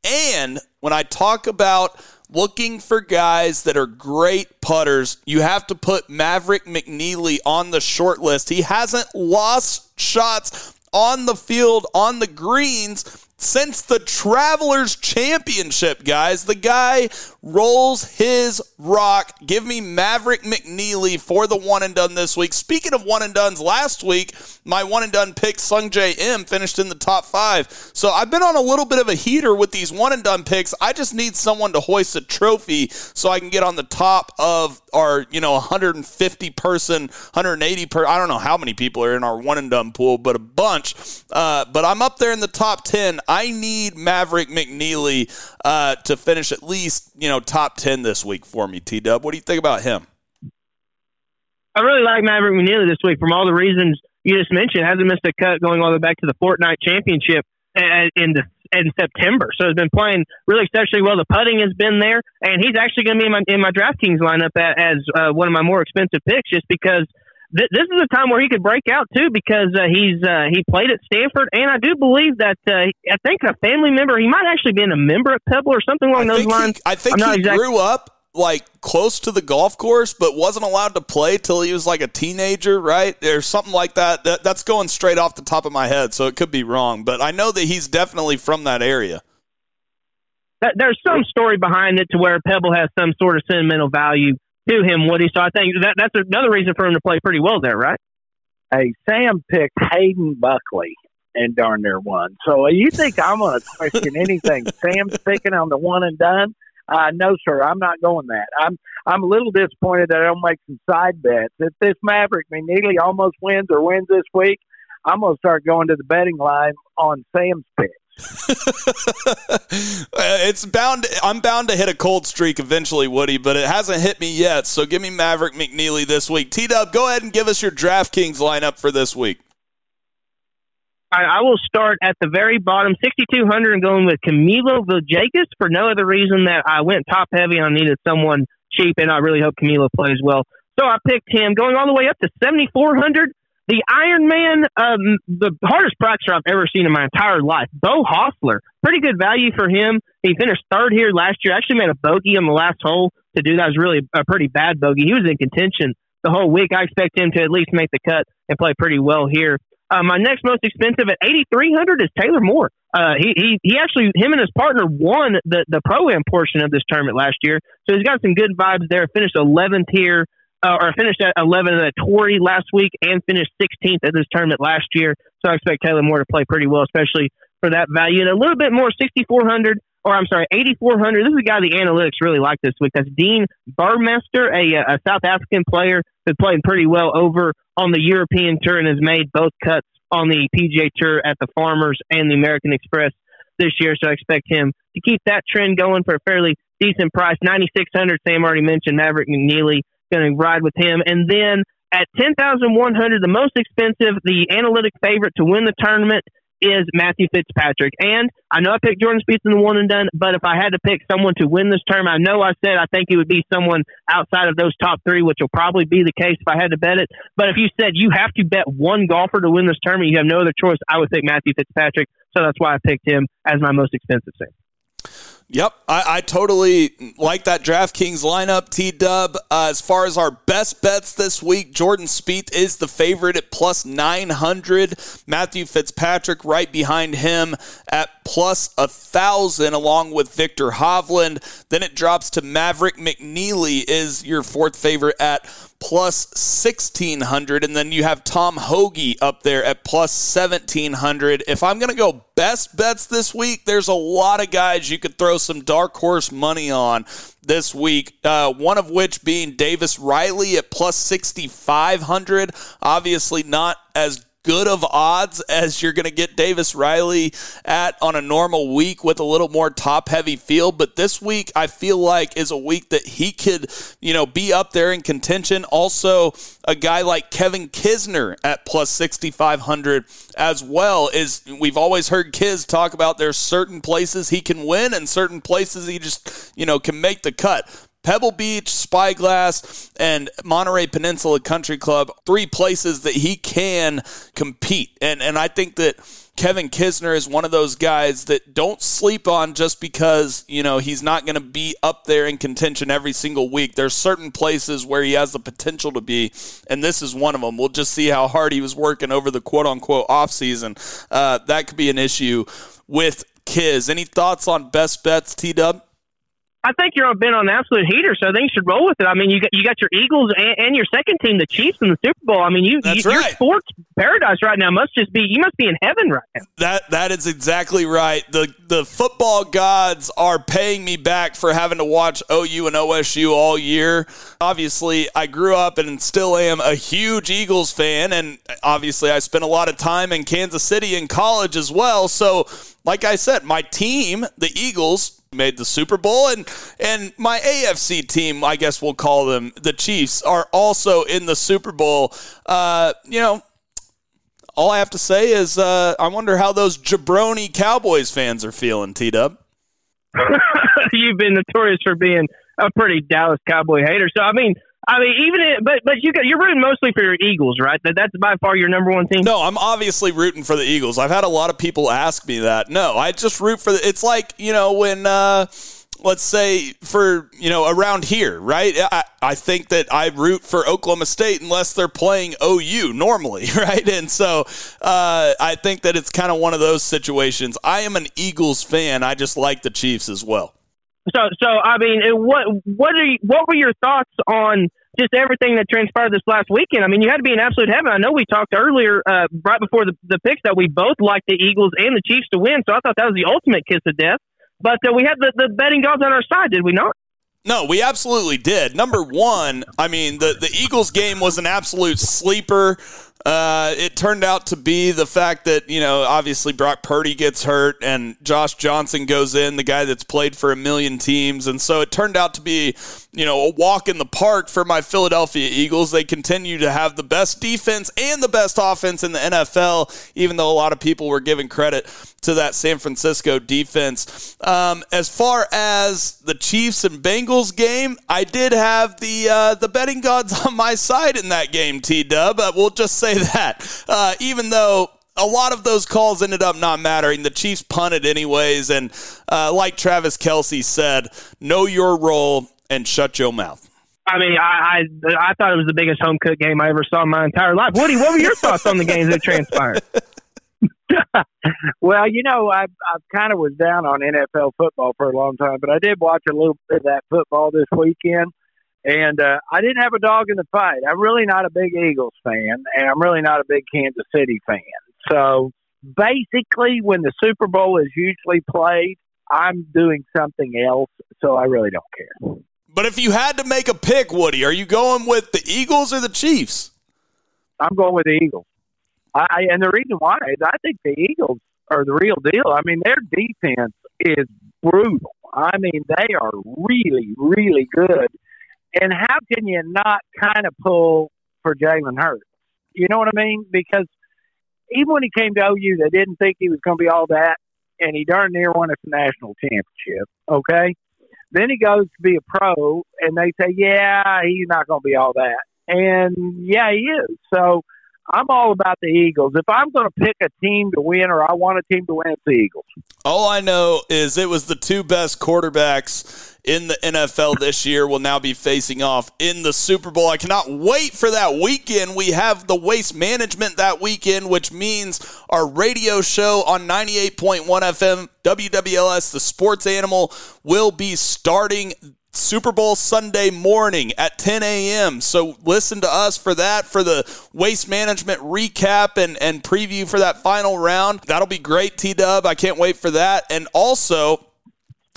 And when I talk about looking for guys that are great putters, you have to put Maverick McNealy on the short list. He hasn't lost shots on the field, on the greens, since the Travelers Championship, guys. The guy rolls his rock. Give me Maverick McNealy for the one and done this week. Speaking of one and dones, last week, my one and done pick, Sungjae Im, finished in the top five. So I've been on a little bit of a heater with these one and done picks. I just need someone to hoist a trophy so I can get on the top of our, you know, 150 person, 180 per, I don't know how many people are in our one and done pool, but a bunch. Uh, but I'm up there in the top 10. I need Maverick McNealy uh, to finish at least, you know, top 10 this week for me, T Dub. What do you think about him? I really like Maverick McNealy this week from all the reasons you just mentioned. Hasn't missed a cut going all the way back to the Fortinet Championship in the in September. So he's been playing really exceptionally well. The putting has been there, and he's actually going to be in my in my DraftKings lineup as uh, one of my more expensive picks, just because th- this is a time where he could break out too, because uh, he's uh, he played at Stanford, and I do believe that uh, I think a family member, he might actually been a member at Pebble or something along I those lines. He, I think he exactly- grew up like close to the golf course, but wasn't allowed to play till he was like a teenager, right? There's something like that. that. That's going straight off the top of my head, so it could be wrong. But I know that he's definitely from that area. There's some story behind it to where Pebble has some sort of sentimental value to him, Woody. So I think that that's another reason for him to play pretty well there, right? Hey, Sam picked Hayden Buckley and darn near won. So you think I'm going to question anything Sam's picking on the one and done? Uh, no, sir, I'm not going that. I'm I'm a little disappointed that I don't make some side bets. If this Maverick McNealy almost wins or wins this week, I'm going to start going to the betting line on Sam's pick. it's bound. I'm bound to hit a cold streak eventually, Woody, but it hasn't hit me yet. So give me Maverick McNealy this week. T Dub, go ahead and give us your DraftKings lineup for this week. I, will start at the very bottom, 6,200, and going with Camilo Villegas for no other reason that I went top heavy and I needed someone cheap, and I really hope Camilo plays well. So I picked him, going all the way up to 7,400. The Iron Man, um, the hardest practicer I've ever seen in my entire life. Beau Hossler, pretty good value for him. He finished third here last year. Actually made a bogey on the last hole to do that was really a pretty bad bogey. He was in contention the whole week. I expect him to at least make the cut and play pretty well here. Uh, my next most expensive at eighty three hundred is Taylor Moore. Uh, he, he he actually him and his partner won the the pro am portion of this tournament last year, so he's got some good vibes there. Finished eleventh here, uh, or finished at eleventh at Torrey last week, and finished sixteenth at this tournament last year. So I expect Taylor Moore to play pretty well, especially for that value. And a little bit more, sixty four hundred or I'm sorry, 8,400. This is a guy the analytics really like this week. That's Dean Burmester, a, a South African player that's playing pretty well over on the European Tour and has made both cuts on the PGA Tour at the Farmers and the American Express this year. So I expect him to keep that trend going for a fairly decent price. 9,600, Sam already mentioned Maverick McNealy, going to ride with him. And then at 10,100, the most expensive, the analytic favorite to win the tournament is Matthew Fitzpatrick. And I know I picked Jordan Spieth in the one and done, but if I had to pick someone to win this term, I know I said I think it would be someone outside of those top three, which will probably be the case if I had to bet it. But if you said you have to bet one golfer to win this tournament, you have no other choice, I would pick Matthew Fitzpatrick. So that's why I picked him as my most expensive. Yep, I, I, totally like that DraftKings lineup. T Dub. Uh, as far as our best bets this week, Jordan Spieth is the favorite at plus nine hundred. Matthew Fitzpatrick right behind him at plus a thousand, along with Viktor Hovland. Then it drops to Maverick McNealy is your fourth favorite at plus 1600 and then you have Tom Hoge up there at plus 1700 if I'm going to go best bets this week there's a lot of guys you could throw some dark horse money on this week uh, one of which being Davis Riley at plus 6500 obviously not as good of odds as you're going to get Davis Riley at on a normal week with a little more top heavy field. But this week, I feel like is a week that he could, you know, be up there in contention. Also, a guy like Kevin Kisner at plus 6,500 as well is we've always heard Kiz talk about there's certain places he can win and certain places he just, you know, can make the cut. Pebble Beach, Spyglass, and Monterey Peninsula Country Club, three places that he can compete. And and I think that Kevin Kisner is one of those guys that don't sleep on just because, you know, he's not going to be up there in contention every single week. There's certain places where he has the potential to be, and this is one of them. We'll just see how hard he was working over the quote unquote off season. Uh, that could be an issue with Kiz. Any thoughts on best bets, T Dub? I think you're been on an absolute heater, so I think you should roll with it. I mean, you got you got your Eagles and, and your second team, the Chiefs, in the Super Bowl. I mean, you, That's you your sports paradise right now must just be you must be in heaven right now. That that is exactly right. The the football gods are paying me back for having to watch OU and OSU all year. Obviously, I grew up and still am a huge Eagles fan and obviously I spent a lot of time in Kansas City in college as well. So, like I said, my team, the Eagles, made the Super Bowl and and my AFC team, I guess we'll call them the Chiefs, are also in the Super Bowl. Uh, you know, all I have to say is uh, I wonder how those jabroni Cowboys fans are feeling, T Dub. You've been notorious for being a pretty Dallas Cowboy hater. So I mean, I mean, even it, but but you got you're rooting mostly for your Eagles, right? That that's by far your number one team. No, I'm obviously rooting for the Eagles. I've had a lot of people ask me that. No, I just root for the. It's like you know when. Uh, Let's say for you know around here, right? I, I think that I root for Oklahoma State unless they're playing OU normally, right? And so uh, I think that it's kind of one of those situations. I am an Eagles fan. I just like the Chiefs as well. So so I mean, what what are you, what were your thoughts on just everything that transpired this last weekend? I mean, you had to be in absolute heaven. I know we talked earlier, uh, right before the the picks, that we both liked the Eagles and the Chiefs to win. So I thought that was the ultimate kiss of death. But uh, we had the, the betting gods on our side, did we not? No, we absolutely did. Number one, I mean, the, the Eagles game was an absolute sleeper. Uh, it turned out to be the fact that, you know, obviously Brock Purdy gets hurt and Josh Johnson goes in, the guy that's played for a million teams. And so it turned out to be, you know, a walk in the park for my Philadelphia Eagles. They continue to have the best defense and the best offense in the NFL, even though a lot of people were giving credit to that San Francisco defense. Um, as far as the Chiefs and Bengals game, I did have the uh, the betting gods on my side in that game. T Dub, we'll just say that. Uh, even though a lot of those calls ended up not mattering, the Chiefs punted anyways, and uh, like Travis Kelce said, know your role and shut your mouth. I mean, I, I I thought it was the biggest home cook game I ever saw in my entire life. Woody, what were your thoughts on the games that transpired? well, you know, I I kind of was down on NFL football for a long time, but I did watch a little bit of that football this weekend, and uh, I didn't have a dog in the fight. I'm really not a big Eagles fan, and I'm really not a big Kansas City fan. So basically, when the Super Bowl is usually played, I'm doing something else. So I really don't care. But if you had to make a pick, Woody, are you going with the Eagles or the Chiefs? I'm going with the Eagles. I, I and the reason why is I think the Eagles are the real deal. I mean, their defense is brutal. I mean, they are really, really good. And how can you not kind of pull for Jalen Hurts? You know what I mean? Because even when he came to OU, they didn't think he was going to be all that, and he darn near won us a national championship. Okay, then he goes to be a pro, and they say, "Yeah, he's not going to be all that." And yeah, he is. So I'm all about the Eagles. If I'm going to pick a team to win, or I want a team to win, it's the Eagles. All I know is it was the two best quarterbacks in the NFL this year will now be facing off in the Super Bowl. I cannot wait for that weekend. We have the waste management that weekend, which means our radio show on 98.1 FM, WWLS, the sports animal, will be starting Super Bowl Sunday morning at 10 a.m. So listen to us for that, for the waste management recap and, and preview for that final round. That'll be great, T Dub. I can't wait for that. And also,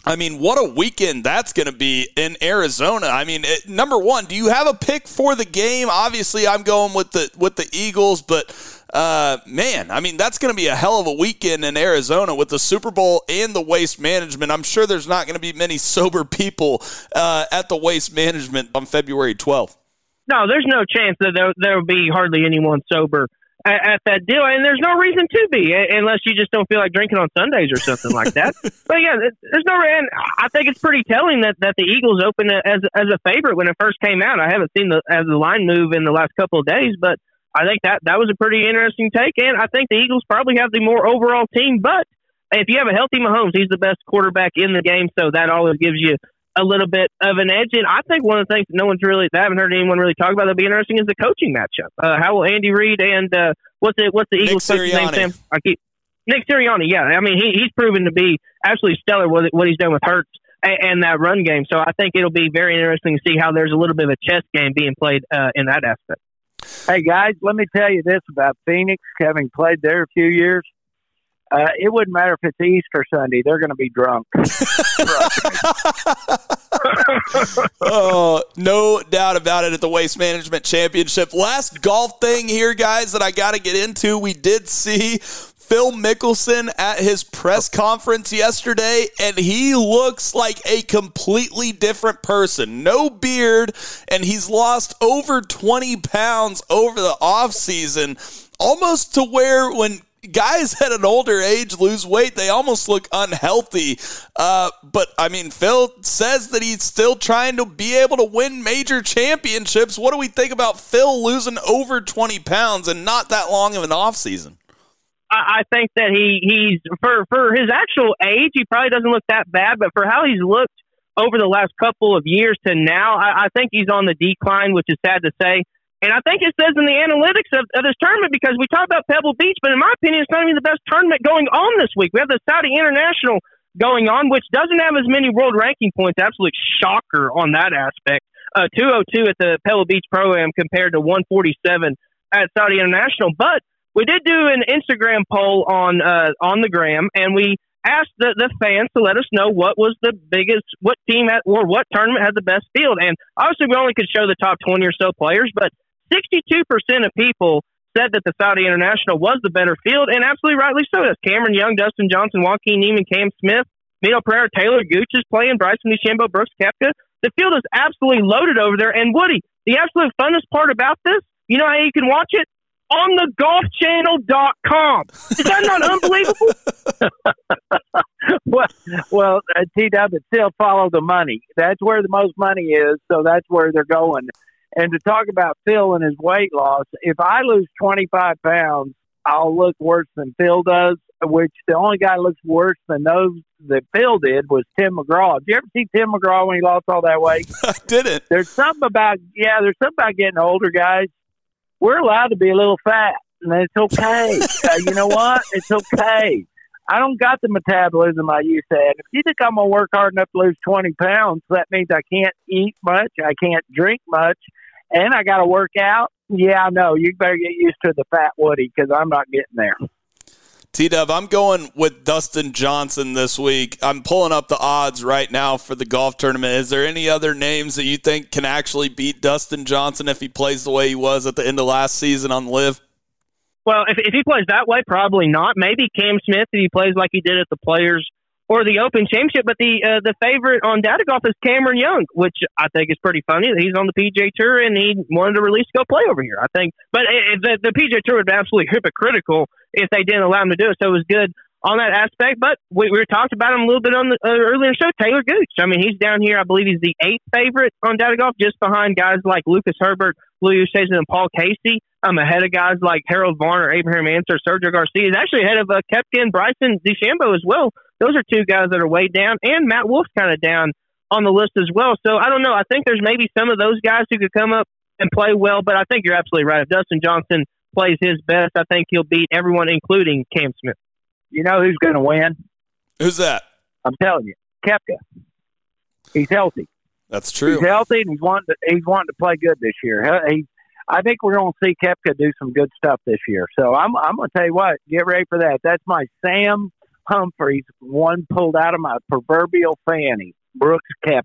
I mean, what a weekend that's going to be in Arizona. I mean, it, number one, do you have a pick for the game? Obviously, I'm going with the with the Eagles, but uh, man, I mean, that's going to be a hell of a weekend in Arizona with the Super Bowl and the waste management. I'm sure there's not going to be many sober people uh, at the waste management on February 12th. No, there's no chance that there will be hardly anyone sober at, at that deal, and there's no reason to be unless you just don't feel like drinking on Sundays or something like that. but yeah, there's no. And I think it's pretty telling that, that the Eagles opened as as a favorite when it first came out. I haven't seen the as the line move in the last couple of days, but I think that that was a pretty interesting take, and I think the Eagles probably have the more overall team. But if you have a healthy Mahomes, he's the best quarterback in the game, so that always gives you a little bit of an edge. And I think one of the things that no one's really, that I haven't heard anyone really talk about that'll be interesting is the coaching matchup. Uh, how will Andy Reid and uh, what's it? What's the Eagles name? Sam, I keep Nick Sirianni. Yeah, I mean he, he's proven to be absolutely stellar with what he's done with Hurts and, and that run game. So I think it'll be very interesting to see how there's a little bit of a chess game being played uh, in that aspect. Hey guys, let me tell you this about Phoenix. Having played there a few years, uh, it wouldn't matter if it's Easter Sunday; they're going to be drunk. oh, no doubt about it at the Waste Management Championship. Last golf thing here, guys, that I got to get into. We did see Phil Mickelson at his press conference yesterday, and he looks like a completely different person. No beard, and he's lost over 20 pounds over the offseason, almost to where when guys at an older age lose weight, they almost look unhealthy. Uh, but I mean, Phil says that he's still trying to be able to win major championships. What do we think about Phil losing over 20 pounds and not that long of an offseason? I, I think that he he's for for his actual age, he probably doesn't look that bad, but for how he's looked over the last couple of years to now, I, I think he's on the decline, which is sad to say. And I think it says in the analytics of, of this tournament because we talk about Pebble Beach, but in my opinion, it's not even the best tournament going on this week. We have the Saudi International going on, which doesn't have as many world ranking points. Absolute shocker on that aspect. Uh, 202 at the Pebble Beach Pro Am compared to 147 at Saudi International. But we did do an Instagram poll on uh, on the gram, and we asked the, the fans to let us know what was the biggest, what team had, or what tournament had the best field. And obviously, we only could show the top 20 or so players, but 62% of people said that the Saudi International was the better field, and absolutely rightly so. That's Cameron Young, Dustin Johnson, Joaquin Niemann, Cam Smith, Mito Pereira, Taylor Gooch is playing, Bryson DeChambeau, Brooks Koepka. The field is absolutely loaded over there. And Woody, the absolute funnest part about this, you know how you can watch it? On the golfchannel.com. Is that not unbelievable? well, well, uh, T-Dub, still follow the money. That's where the most money is, so that's where they're going. And to talk about Phil and his weight loss, if I lose 25 pounds, I'll look worse than Phil does, which the only guy looks worse than those that Phil did was Tim McGraw. Did you ever see Tim McGraw when he lost all that weight? I didn't. There's something about, yeah, there's something about getting older, guys. We're allowed to be a little fat, and it's okay. uh, you know what? It's okay. I don't got the metabolism I used to have. If you think I'm to work hard enough to lose 20 pounds, that means I can't eat much, I can't drink much, and I got to work out. Yeah, I know. You better get used to the fat Woody because I'm not getting there. T Dub, I'm going with Dustin Johnson this week. I'm pulling up the odds right now for the golf tournament. Is there any other names that you think can actually beat Dustin Johnson if he plays the way he was at the end of last season on LIV? Well, if, if he plays that way, probably not. Maybe Cam Smith if he plays like he did at the Players or the Open Championship. But the uh, the favorite on Data Golf is Cameron Young, which I think is pretty funny that he's on the PGA Tour and he wanted to release to go play over here. I think, but it, the the PGA Tour would be absolutely hypocritical if they didn't allow him to do it. So it was good on that aspect. But we, we talked about him a little bit on the uh, earlier show. Taylor Gooch. I mean, he's down here. I believe he's the eighth favorite on Data Golf, just behind guys like Lucas Herbert, Louis Oosthuizen, and Paul Casey. I'm ahead of guys like Harold Varner, Abraham Ancer, Sergio Garcia. He's actually ahead of uh, Koepka and Bryson DeChambeau as well. Those are two guys that are way down, and Matt Wolff's kind of down on the list as well. So I don't know. I think there's maybe some of those guys who could come up and play well, but I think you're absolutely right. If Dustin Johnson plays his best, I think he'll beat everyone, including Cam Smith. You know who's going to win? Who's that? I'm telling you, Koepka. He's healthy. That's true. He's healthy, and he's wanting to, he's wanting to play good this year. He, I think we're going to see Koepka do some good stuff this year. So I'm I'm going to tell you what, get ready for that. That's my Sam Humphreys, one pulled out of my proverbial fanny, Brooks Koepka.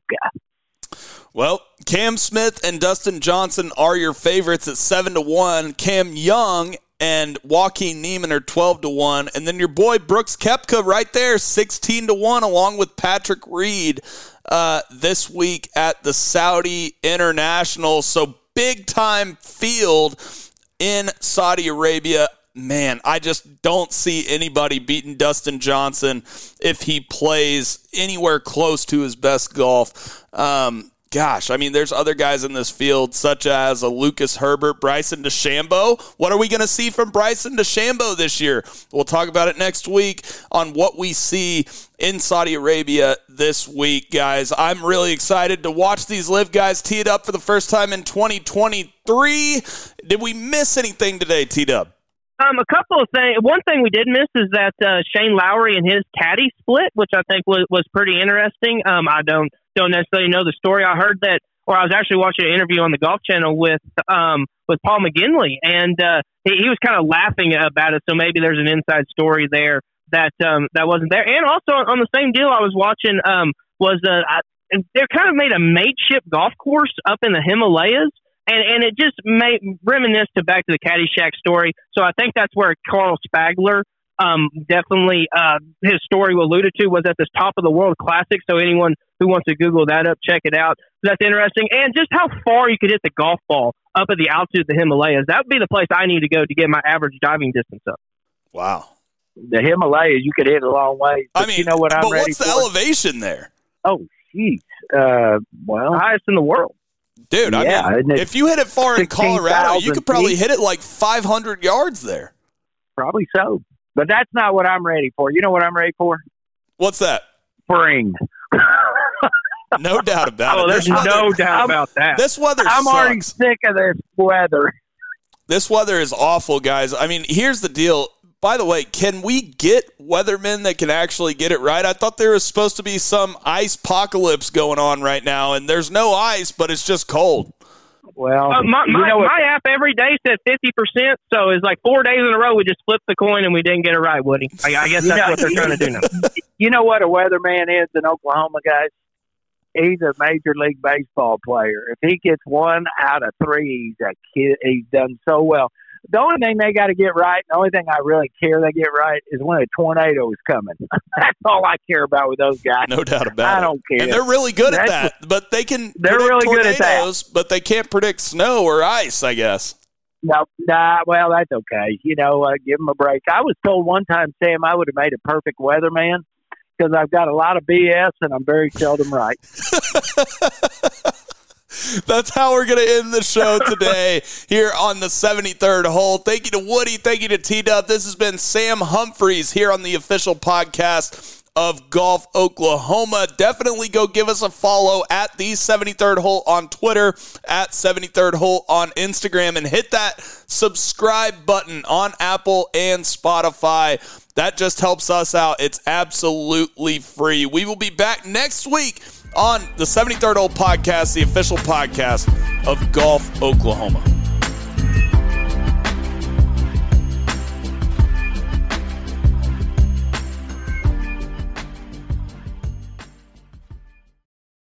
Well, Cam Smith and Dustin Johnson are your favorites at seven to one. Cam Young and Joaquin Niemann are 12 to 1. And then your boy Brooks Koepka right there, 16 to 1, along with Patrick Reed uh, this week at the Saudi International. So big time field in Saudi Arabia. Man, I just don't see anybody beating Dustin Johnson if he plays anywhere close to his best golf. Um, gosh, I mean, there's other guys in this field, such as a Lucas Herbert, Bryson DeChambeau. What are we going to see from Bryson DeChambeau this year? We'll talk about it next week on what we see in Saudi Arabia this week, guys. I'm really excited to watch these LIV guys tee it up for the first time in 2023. Did we miss anything today, T Dub? Um, a couple of things. One thing we did miss is that uh, Shane Lowry and his caddy split, which I think was was pretty interesting. Um, I don't don't necessarily know the story. I heard that, or I was actually watching an interview on the Golf Channel with um with Paul McGinley, and uh, he, he was kind of laughing about it. So maybe there's an inside story there that um that wasn't there. And also on the same deal, I was watching um was uh I, they're kind of made a mateship golf course up in the Himalayas and and it just made reminisce to back to the Caddyshack story. So I think that's where Carl Spackler um, definitely uh, his story alluded to was at the top of the world classic. So anyone who wants to Google that up, check it out. That's interesting, and just how far you could hit the golf ball up at the altitude of the Himalayas. That would be the place I need to go to get my average diving distance up. Wow. The Himalayas, you could hit a long way. I mean, you know what I'm but ready what's the for? elevation there? oh, jeez. Uh, well, Highest in the world. Dude, Yeah, I mean, if you hit it far in Colorado, you could probably feet? hit it like 500 yards there. probably so. But that's not what I'm ready for. You know what I'm ready for? What's that? Spring. No doubt about Oh, it. there's weather- no doubt about that. This weather I'm already sick of this weather. This weather is awful, guys. I mean, here's the deal. By the way, can we get weathermen that can actually get it right? I thought there was supposed to be some ice apocalypse going on right now, and there's no ice, but it's just cold. Well, Uh, my, you my, know what? my app every day said 50%, so it's like four days in a row we just flipped the coin and we didn't get it right, Woody. I, I guess that's know- what they're trying to do now. you know what a weatherman is in Oklahoma, guys? He's a major league baseball player. If he gets one out of three, he's a kid. He's done so well. The only thing they got to get right, the only thing I really care they get right, is when a tornado is coming. That's all I care about with those guys. No doubt about it. I don't care. And they're really good at that. But they can They're predict really good at that. but they can't predict snow or ice, I guess. No, nah, well, that's okay. You know, uh, give them a break. I was told one time, Sam, I would have made a perfect weatherman because I've got a lot of BS and I'm very seldom right. That's how we're going to end the show today here on the 73rd hole. Thank you to Woody. Thank you to T Dub. This has been Sam Humphreys here on the official podcast of Golf Oklahoma. Definitely go give us a follow at the 73rd hole on Twitter, at 73rd hole on Instagram, and hit that subscribe button on Apple and Spotify. That just helps us out. It's absolutely free. We will be back next week on the 73rd Hole Podcast, the official podcast of Golf Oklahoma.